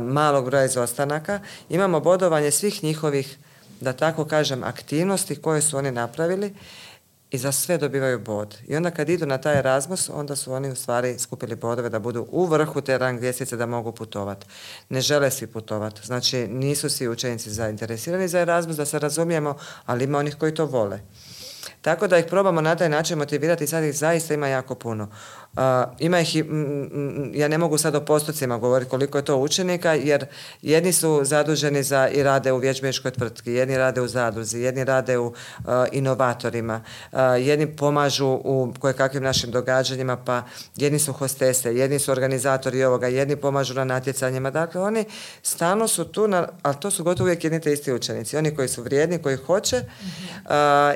malog broja izostanaka, imamo bodovanje svih njihovih, da tako kažem, aktivnosti koje su oni napravili i za sve dobivaju bod. I onda kad idu na taj Erasmus, onda su oni u stvari skupili bodove da budu u vrhu te rang ljestvice da mogu putovati. Ne žele svi putovati. Znači nisu svi učenici zainteresirani za Erasmus, da se razumijemo, ali ima onih koji to vole. Tako da ih probamo na taj način motivirati i sad ih zaista ima jako puno ima ih, ja ne mogu sad o postocima govoriti koliko je to učenika, jer jedni su zaduženi za i rade u vježbeničkoj tvrtki, jedni rade u zadruzi, jedni rade u inovatorima, jedni pomažu u kojekakvim našim događanjima, pa jedni su hostese, jedni su organizatori ovoga, jedni pomažu na natjecanjima. Dakle, oni stalno su tu, na, ali to su gotovo uvijek jedni te isti učenici. Oni koji su vrijedni, koji hoće,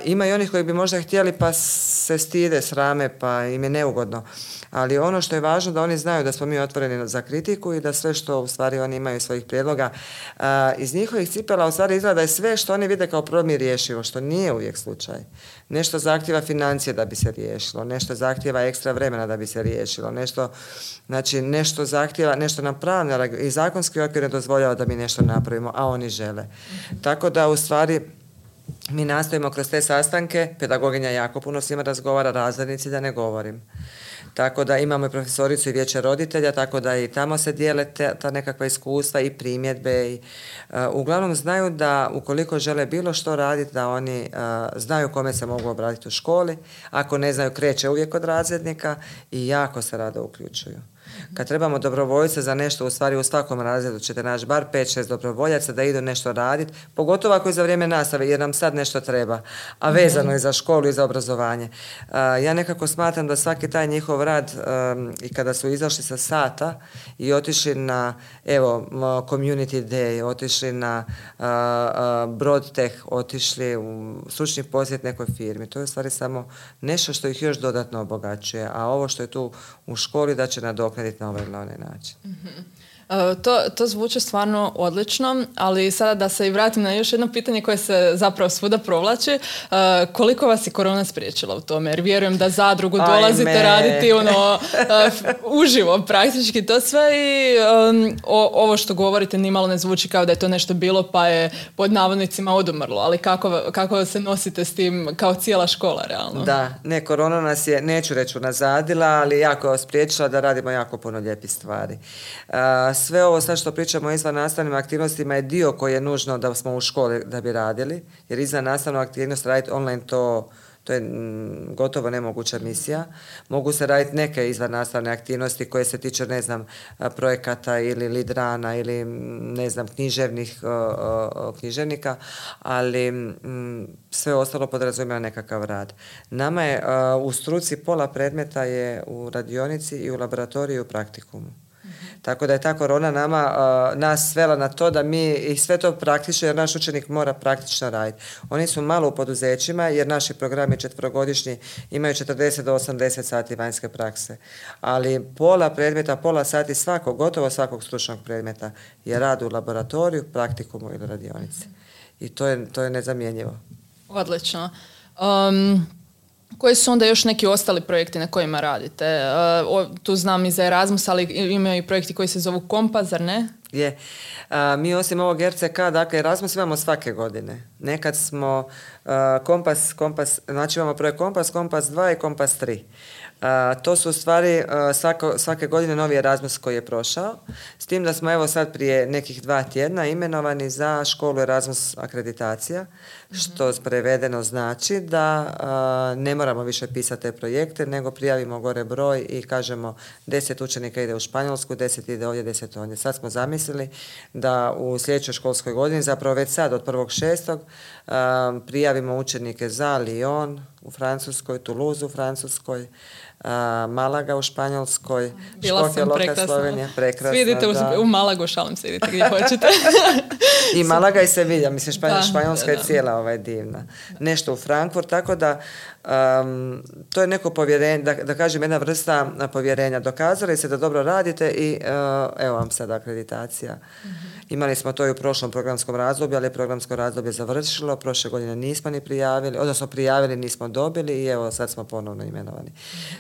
ima i onih koji bi možda htjeli pa se stide, srame, pa im je neugodno ali ono što je važno da oni znaju da smo mi otvoreni za kritiku i da sve što u stvari oni imaju svojih prijedloga iz njihovih cipela u stvari izgleda da je sve što oni vide kao problem rješivo, što nije uvijek slučaj. Nešto zahtjeva financije da bi se riješilo, nešto zahtjeva ekstra vremena da bi se riješilo, nešto, znači nešto zahtjeva, nešto nam i zakonski okvir ne dozvoljava da mi nešto napravimo, a oni žele. Tako da u stvari mi nastojimo kroz te sastanke, pedagoginja jako puno s njima razgovara, razrednici da ne govorim. Tako da imamo i profesoricu i vijeće roditelja, tako da i tamo se dijele ta nekakva iskustva i primjedbe. I, e, uglavnom znaju da ukoliko žele bilo što raditi, da oni uh, znaju kome se mogu obratiti u školi. Ako ne znaju, kreće uvijek od razrednika i jako se rado uključuju. Kad trebamo dobrovoljce za nešto, u stvari u svakom razredu ćete naći bar 5-6 dobrovoljaca da idu nešto raditi, pogotovo ako je za vrijeme nastave, jer nam sad nešto treba, a vezano je za školu i za obrazovanje. Ja nekako smatram da svaki taj njihov rad i kada su izašli sa sata i otišli na, evo, community day, otišli na Broadtech, otišli u stručni posjet nekoj firmi. To je u stvari samo nešto što ih još dodatno obogaćuje, a ovo što je tu u školi da će nadoknaditi kad je novela onaj način. Mm -hmm. To, to zvuči stvarno odlično, ali sada da se i vratim na još jedno pitanje koje se zapravo svuda provlači. E, koliko vas je korona spriječila u tome? Jer vjerujem da zadrugu dolazite raditi ono, e, uživo praktički to sve i ovo što govorite nimalo ne zvuči kao da je to nešto bilo pa je pod navodnicima odumrlo, ali kako, kako se nosite s tim kao cijela škola realno? Da, ne, korona nas je, neću reći unazadila, ali jako je spriječila da radimo jako puno lijepih stvari sve ovo sad što pričamo o izvan nastavnim aktivnostima je dio koji je nužno da smo u školi da bi radili, jer izvan nastavnu aktivnost raditi online to To je gotovo nemoguća misija. Mogu se raditi neke izvan nastavne aktivnosti koje se tiču, ne znam, projekata ili lidrana ili, ne znam, književnih književnika, ali sve ostalo podrazumijeva nekakav rad. Nama je u struci pola predmeta je u radionici i u laboratoriju i u praktikumu. Tako da je ta korona nama, nas svela na to da mi i sve to praktično, jer naš učenik mora praktično raditi. Oni su malo u poduzećima, jer naši programi četvrogodišnji imaju 40 do 80 sati vanjske prakse. Ali pola predmeta, pola sati svakog, gotovo svakog stručnog predmeta je rad u laboratoriju, praktikumu ili radionici. I to je, to je nezamjenjivo. Odlično. Um, koji su onda još neki ostali projekti na kojima radite? E, tu znam i za Erasmus, ali imaju i projekti koji se zovu Kompas, zar ne? Je. mi osim ovog RCK, dakle Erasmus imamo svake godine. Nekad smo Kompas, Kompas, znači imamo projekt Kompas, Kompas 2 i Kompas 3 to su u stvari svako, svake godine novi Erasmus koji je prošao, s tim da smo evo sad prije nekih dva tjedna imenovani za školu Erasmus akreditacija, što prevedeno znači da ne moramo više pisati te projekte, nego prijavimo gore broj i kažemo deset učenika ide u Španjolsku, deset ide ovdje, deset ovdje. Sad smo zamislili da u sljedećoj školskoj godini, zapravo već sad od prvog šestog, prijavimo učenike za Lyon u Francuskoj, Toulouse u Francuskoj, Malaga u Španjolskoj, Bila sam prekrasna. Slovenija, prekrasna. Vidite u, u Malagu, šalim se, vidite gdje hoćete. I Malaga i Sevilla, mislim Španjolska je cijela ovaj divna. Nešto u Frankfurt, tako da to je neko povjerenje, da, da kažem jedna vrsta povjerenja. Dokazali se da dobro radite i uh, evo vam sada akreditacija. Mhm. Imali smo to i u prošlom programskom razdoblju, ali je programsko razdoblje završilo. Prošle godine nismo ni prijavili, odnosno prijavili nismo dobili i evo sad smo ponovno imenovani.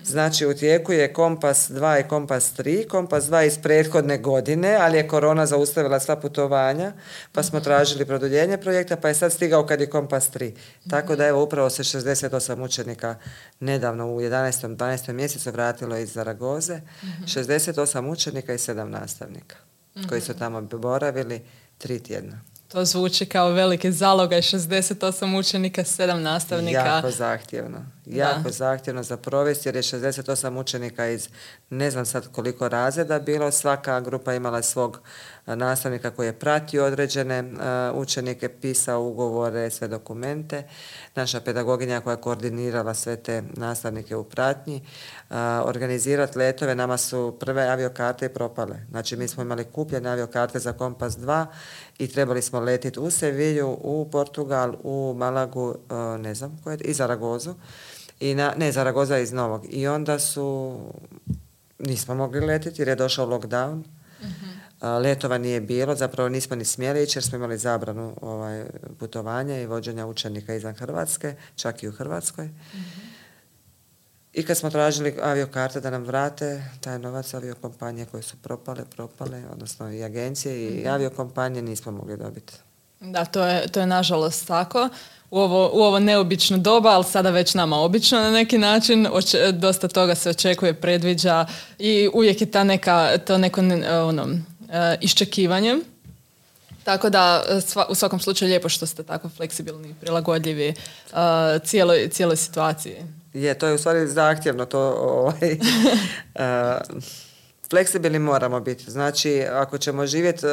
Znači u tijeku je Kompas 2 i Kompas 3. Kompas 2 iz prethodne godine, ali je korona zaustavila sva putovanja, pa smo tražili produljenje projekta, pa je sad stigao kad je Kompas 3. Tako da evo upravo se 68 učenika nedavno u 11. 12. mjesecu vratilo iz Zaragoze, 68 učenika i 7 nastavnika koji su tamo boravili tri tjedna. To zvuči kao velike zaloga 68 učenika, 7 nastavnika. Jako zahtjevno. Jako zahtjevno za provesti jer je 68 učenika iz ne znam sad koliko razreda bilo. Svaka grupa imala svog nastavnika koji je pratio određene učenike, pisao ugovore, sve dokumente. Naša pedagoginja koja je koordinirala sve te nastavnike u pratnji. Organizirati letove, nama su prve aviokarte propale. Znači mi smo imali kupljene aviokarte za Kompas 2 i trebali smo letiti u Sevilju, u Portugal, u Malagu, ne znam koje, i Zaragozu. I na, ne, Zaragoza iz Novog. I onda su, nismo mogli letiti jer je došao lockdown. uh Letova nije bilo, zapravo nismo ni smjeli ići jer smo imali zabranu ovaj, putovanja i vođenja učenika izvan Hrvatske, čak i u Hrvatskoj. I kad smo tražili aviokarte da nam vrate taj novac aviokompanije koje su propale, propale, odnosno i agencije i mhm. aviokompanije nismo mogli dobiti. Da, to je, to je nažalost tako. U ovo, u ovo neobično doba, ali sada već nama obično na neki način, dosta toga se očekuje, predviđa i uvijek je ta neka, to neko ono, e, iščekivanje. Tako da u svakom slučaju lijepo što ste tako fleksibilni i prilagodljivi uh, cijeloj, cijeloj situaciji. Je, to je u stvari zahtjevno to ovaj, fleksibilni moramo biti. Znači, ako ćemo živjeti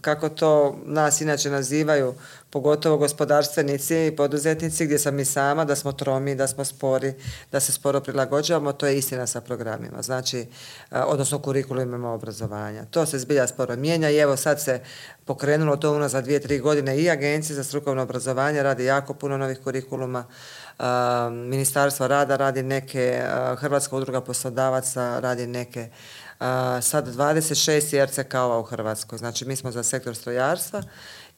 kako to nas inače nazivaju, pogotovo gospodarstvenici i poduzetnici, gdje sam i sama, da smo tromi, da smo spori, da se sporo prilagođavamo, to je istina sa programima. Znači, odnosno kurikulumima obrazovanja. To se zbilja sporo mijenja i evo sad se pokrenulo to unazad dvije, tri godine i Agencija za strukovno obrazovanje radi jako puno novih kurikuluma Ministarstvo rada radi neke, Hrvatska udruga poslodavaca radi neke, sad 26 RCK-ova u Hrvatskoj. Znači mi smo za sektor strojarstva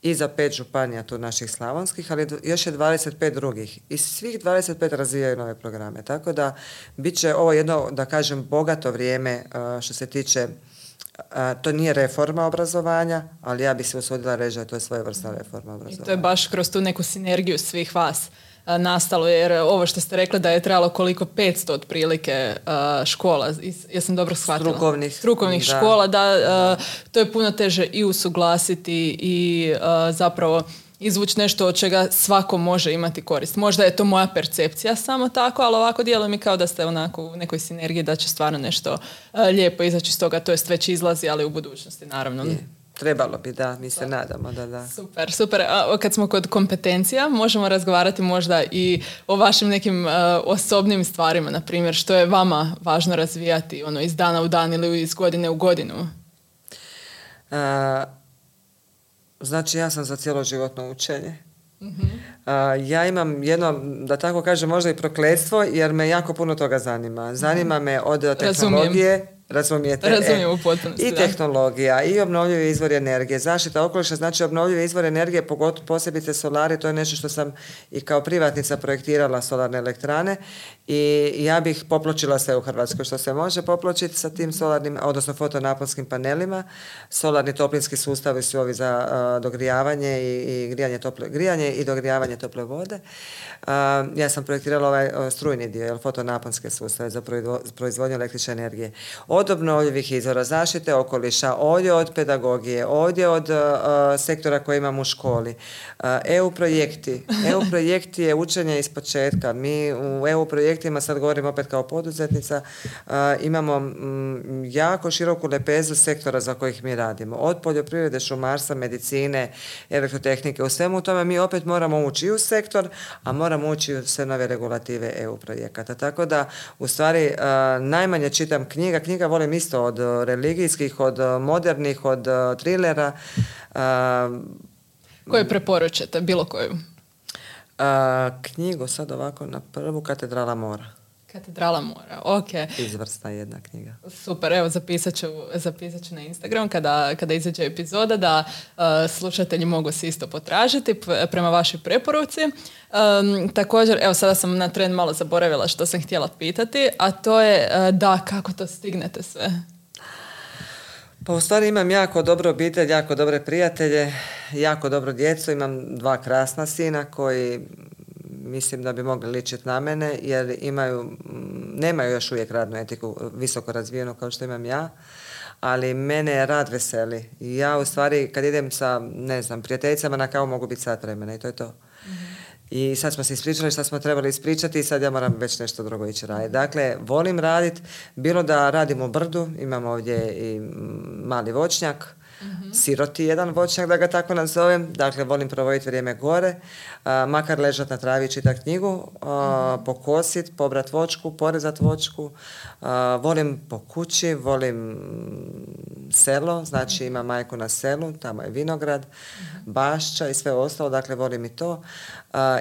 i za pet županija tu naših slavonskih, ali još je 25 drugih. I svih 25 razvijaju nove programe. Tako da bit će ovo jedno, da kažem, bogato vrijeme što se tiče to nije reforma obrazovanja, ali ja bih se usudila reći da to je svojevrsna reforma obrazovanja. I to je baš kroz tu neku sinergiju svih vas nastalo, jer ovo što ste rekli da je trebalo koliko 500 otprilike škola, ja sam dobro shvatila. Strukovnih. Strukovnih škola, da, to je puno teže i usuglasiti i zapravo izvući nešto od čega svako može imati korist. Možda je to moja percepcija samo tako, ali ovako djeluje mi kao da ste onako u nekoj sinergiji da će stvarno nešto lijepo izaći iz toga, to jest već izlazi, ali u budućnosti naravno. Trebalo bi, da, mi se nadamo da da. Super, super. A kad smo kod kompetencija, možemo razgovarati možda i o vašim nekim uh, osobnim stvarima, na primjer, što je vama važno razvijati ono, iz dana u dan ili iz godine u godinu? Uh, znači, ja sam za cijelo životno učenje. Mhm. ja imam jedno, da tako kažem, možda i prokletstvo, jer me jako puno toga zanima. Zanima me od tehnologije, Razumijete? Razumijem u I tehnologija, i obnovljivi izvor energije. Zaštita okoliša znači obnovljivi izvor energije, pogotovo posebice solari, to je nešto što sam i kao privatnica projektirala solarne elektrane i ja bih popločila sve u Hrvatskoj što se može popločiti sa tim solarnim, odnosno fotonaponskim panelima. Solarni toplinski sustavi su ovi za dogrijavanje i, i grijanje, tople, grijanje i dogrijavanje tople vode. ja sam projektirala ovaj strujni dio, jel, fotonaponske sustave za proizvodnju električne energije od obnovljivih izvora zaštite okoliša, ovdje od pedagogije, ovdje od uh, sektora koje imamo u školi. Uh, EU projekti. EU projekti je učenje iz početka. Mi u EU projektima, sad govorim opet kao poduzetnica, uh, imamo mm, jako široku lepezu sektora za kojih mi radimo. Od poljoprivrede, šumarstva, medicine, elektrotehnike. U svemu tome mi opet moramo ući u sektor, a moramo ući u sve nove regulative EU projekata. Tako da, u stvari, najmanje čitam knjiga. Knjiga volim isto od eh, religijskih, od eh, modernih, od eh, trilera. Koje preporučate, bilo koju? knjigu sad ovako na prvu Katedrala mora. Katedrala mora, ok. Izvrsna jedna knjiga. Super, evo zapisat ću, zapisat ću na Instagram kada, kada izađe epizoda da uh, slušatelji mogu se isto potražiti prema vašoj preporuci. Um, također, evo sada sam na tren malo zaboravila što sam htjela pitati, a to je uh, da, kako to stignete sve? Pa u stvari imam jako dobro obitelj, jako dobre prijatelje, jako dobro djecu, imam dva krasna sina koji mislim da bi mogli ličiti na mene jer imaju, nemaju još uvijek radnu etiku visoko razvijenu kao što imam ja, ali mene rad veseli. I ja u stvari kad idem sa, ne znam, prijateljicama na kavu mogu biti sat vremena i to je to. I sad smo se ispričali što smo trebali ispričati i sad ja moram već nešto drugo ići raditi. Dakle, volim raditi, bilo da radim u brdu, imam ovdje i mali voćnjak, mm siroti jedan voćnjak da ga tako nazovem, dakle volim provoditi vrijeme gore, makar ležati na travi i čitati knjigu, mm pokosit, pobrat vočku, porezat vočku, volim po kući, volim selo, znači imam majku na selu, tamo je vinograd, bašća i sve ostalo, dakle volim i to.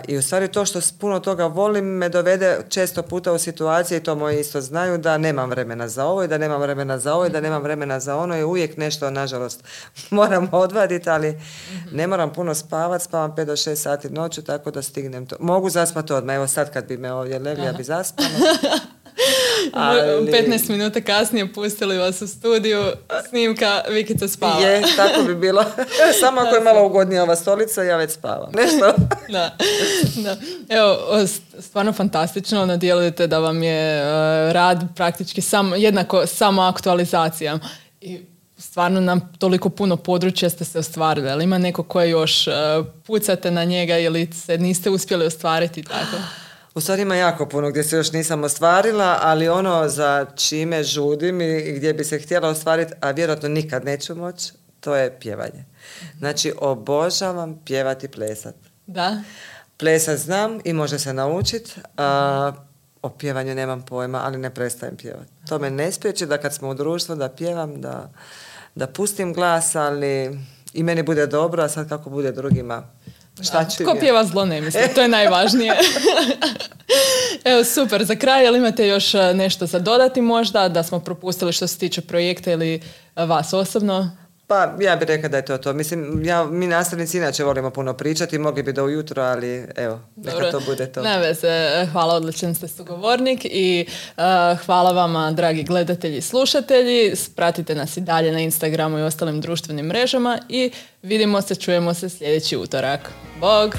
I u stvari to što puno toga volim me dovede često puta u situacije, i to moji isto znaju, da nemam vremena za ovo i da nemam vremena za ovo i da nemam vremena za ono. I uvijek nešto, nažalost, moram odvaditi, ali ne moram puno spavati, spavam 5 do 6 sati noću, tako da stignem to. Mogu zaspati odmah, evo sad kad bi me ovdje legli, ja bi zaspala. Ali... 15 minuta kasnije pustili vas u studiju, snimka Vikica spava. Je, tako bi bilo. Samo ako je malo ugodnija ova stolica, ja već spavam. Nešto? da, da. Evo, stvarno fantastično, ono djelujete da vam je uh, rad praktički sam, jednako samo aktualizacija. I stvarno nam toliko puno područja ste se ostvarili, ali ima neko koje još uh, pucate na njega ili se niste uspjeli ostvariti tako? U stvari ima jako puno gdje se još nisam ostvarila, ali ono za čime žudim i gdje bi se htjela ostvariti, a vjerojatno nikad neću moći, to je pjevanje. Znači, obožavam pjevati i plesat. Da? Plesat znam i može se naučiti, a o pjevanju nemam pojma, ali ne prestajem pjevati. To me ne spriječi da kad smo u društvu da pjevam, da, da pustim glas, ali i meni bude dobro, a sad kako bude drugima, Šta ću Ko pjeva zlo ne misli, to je najvažnije. Evo, super. Za kraj, jel imate još e, nešto za dodati možda, da smo propustili što se tiče projekta ili e, vas osobno? Pa ja bih rekla da je to to. Mislim, ja, mi nastavnici inače volimo puno pričati, mogli bi do ujutro, ali evo, neka to bude to. Ne veze, hvala, odličan ste sugovornik i uh, hvala vama, dragi gledatelji i slušatelji. Pratite nas i dalje na Instagramu i ostalim društvenim mrežama i vidimo se, čujemo se sljedeći utorak. Bog!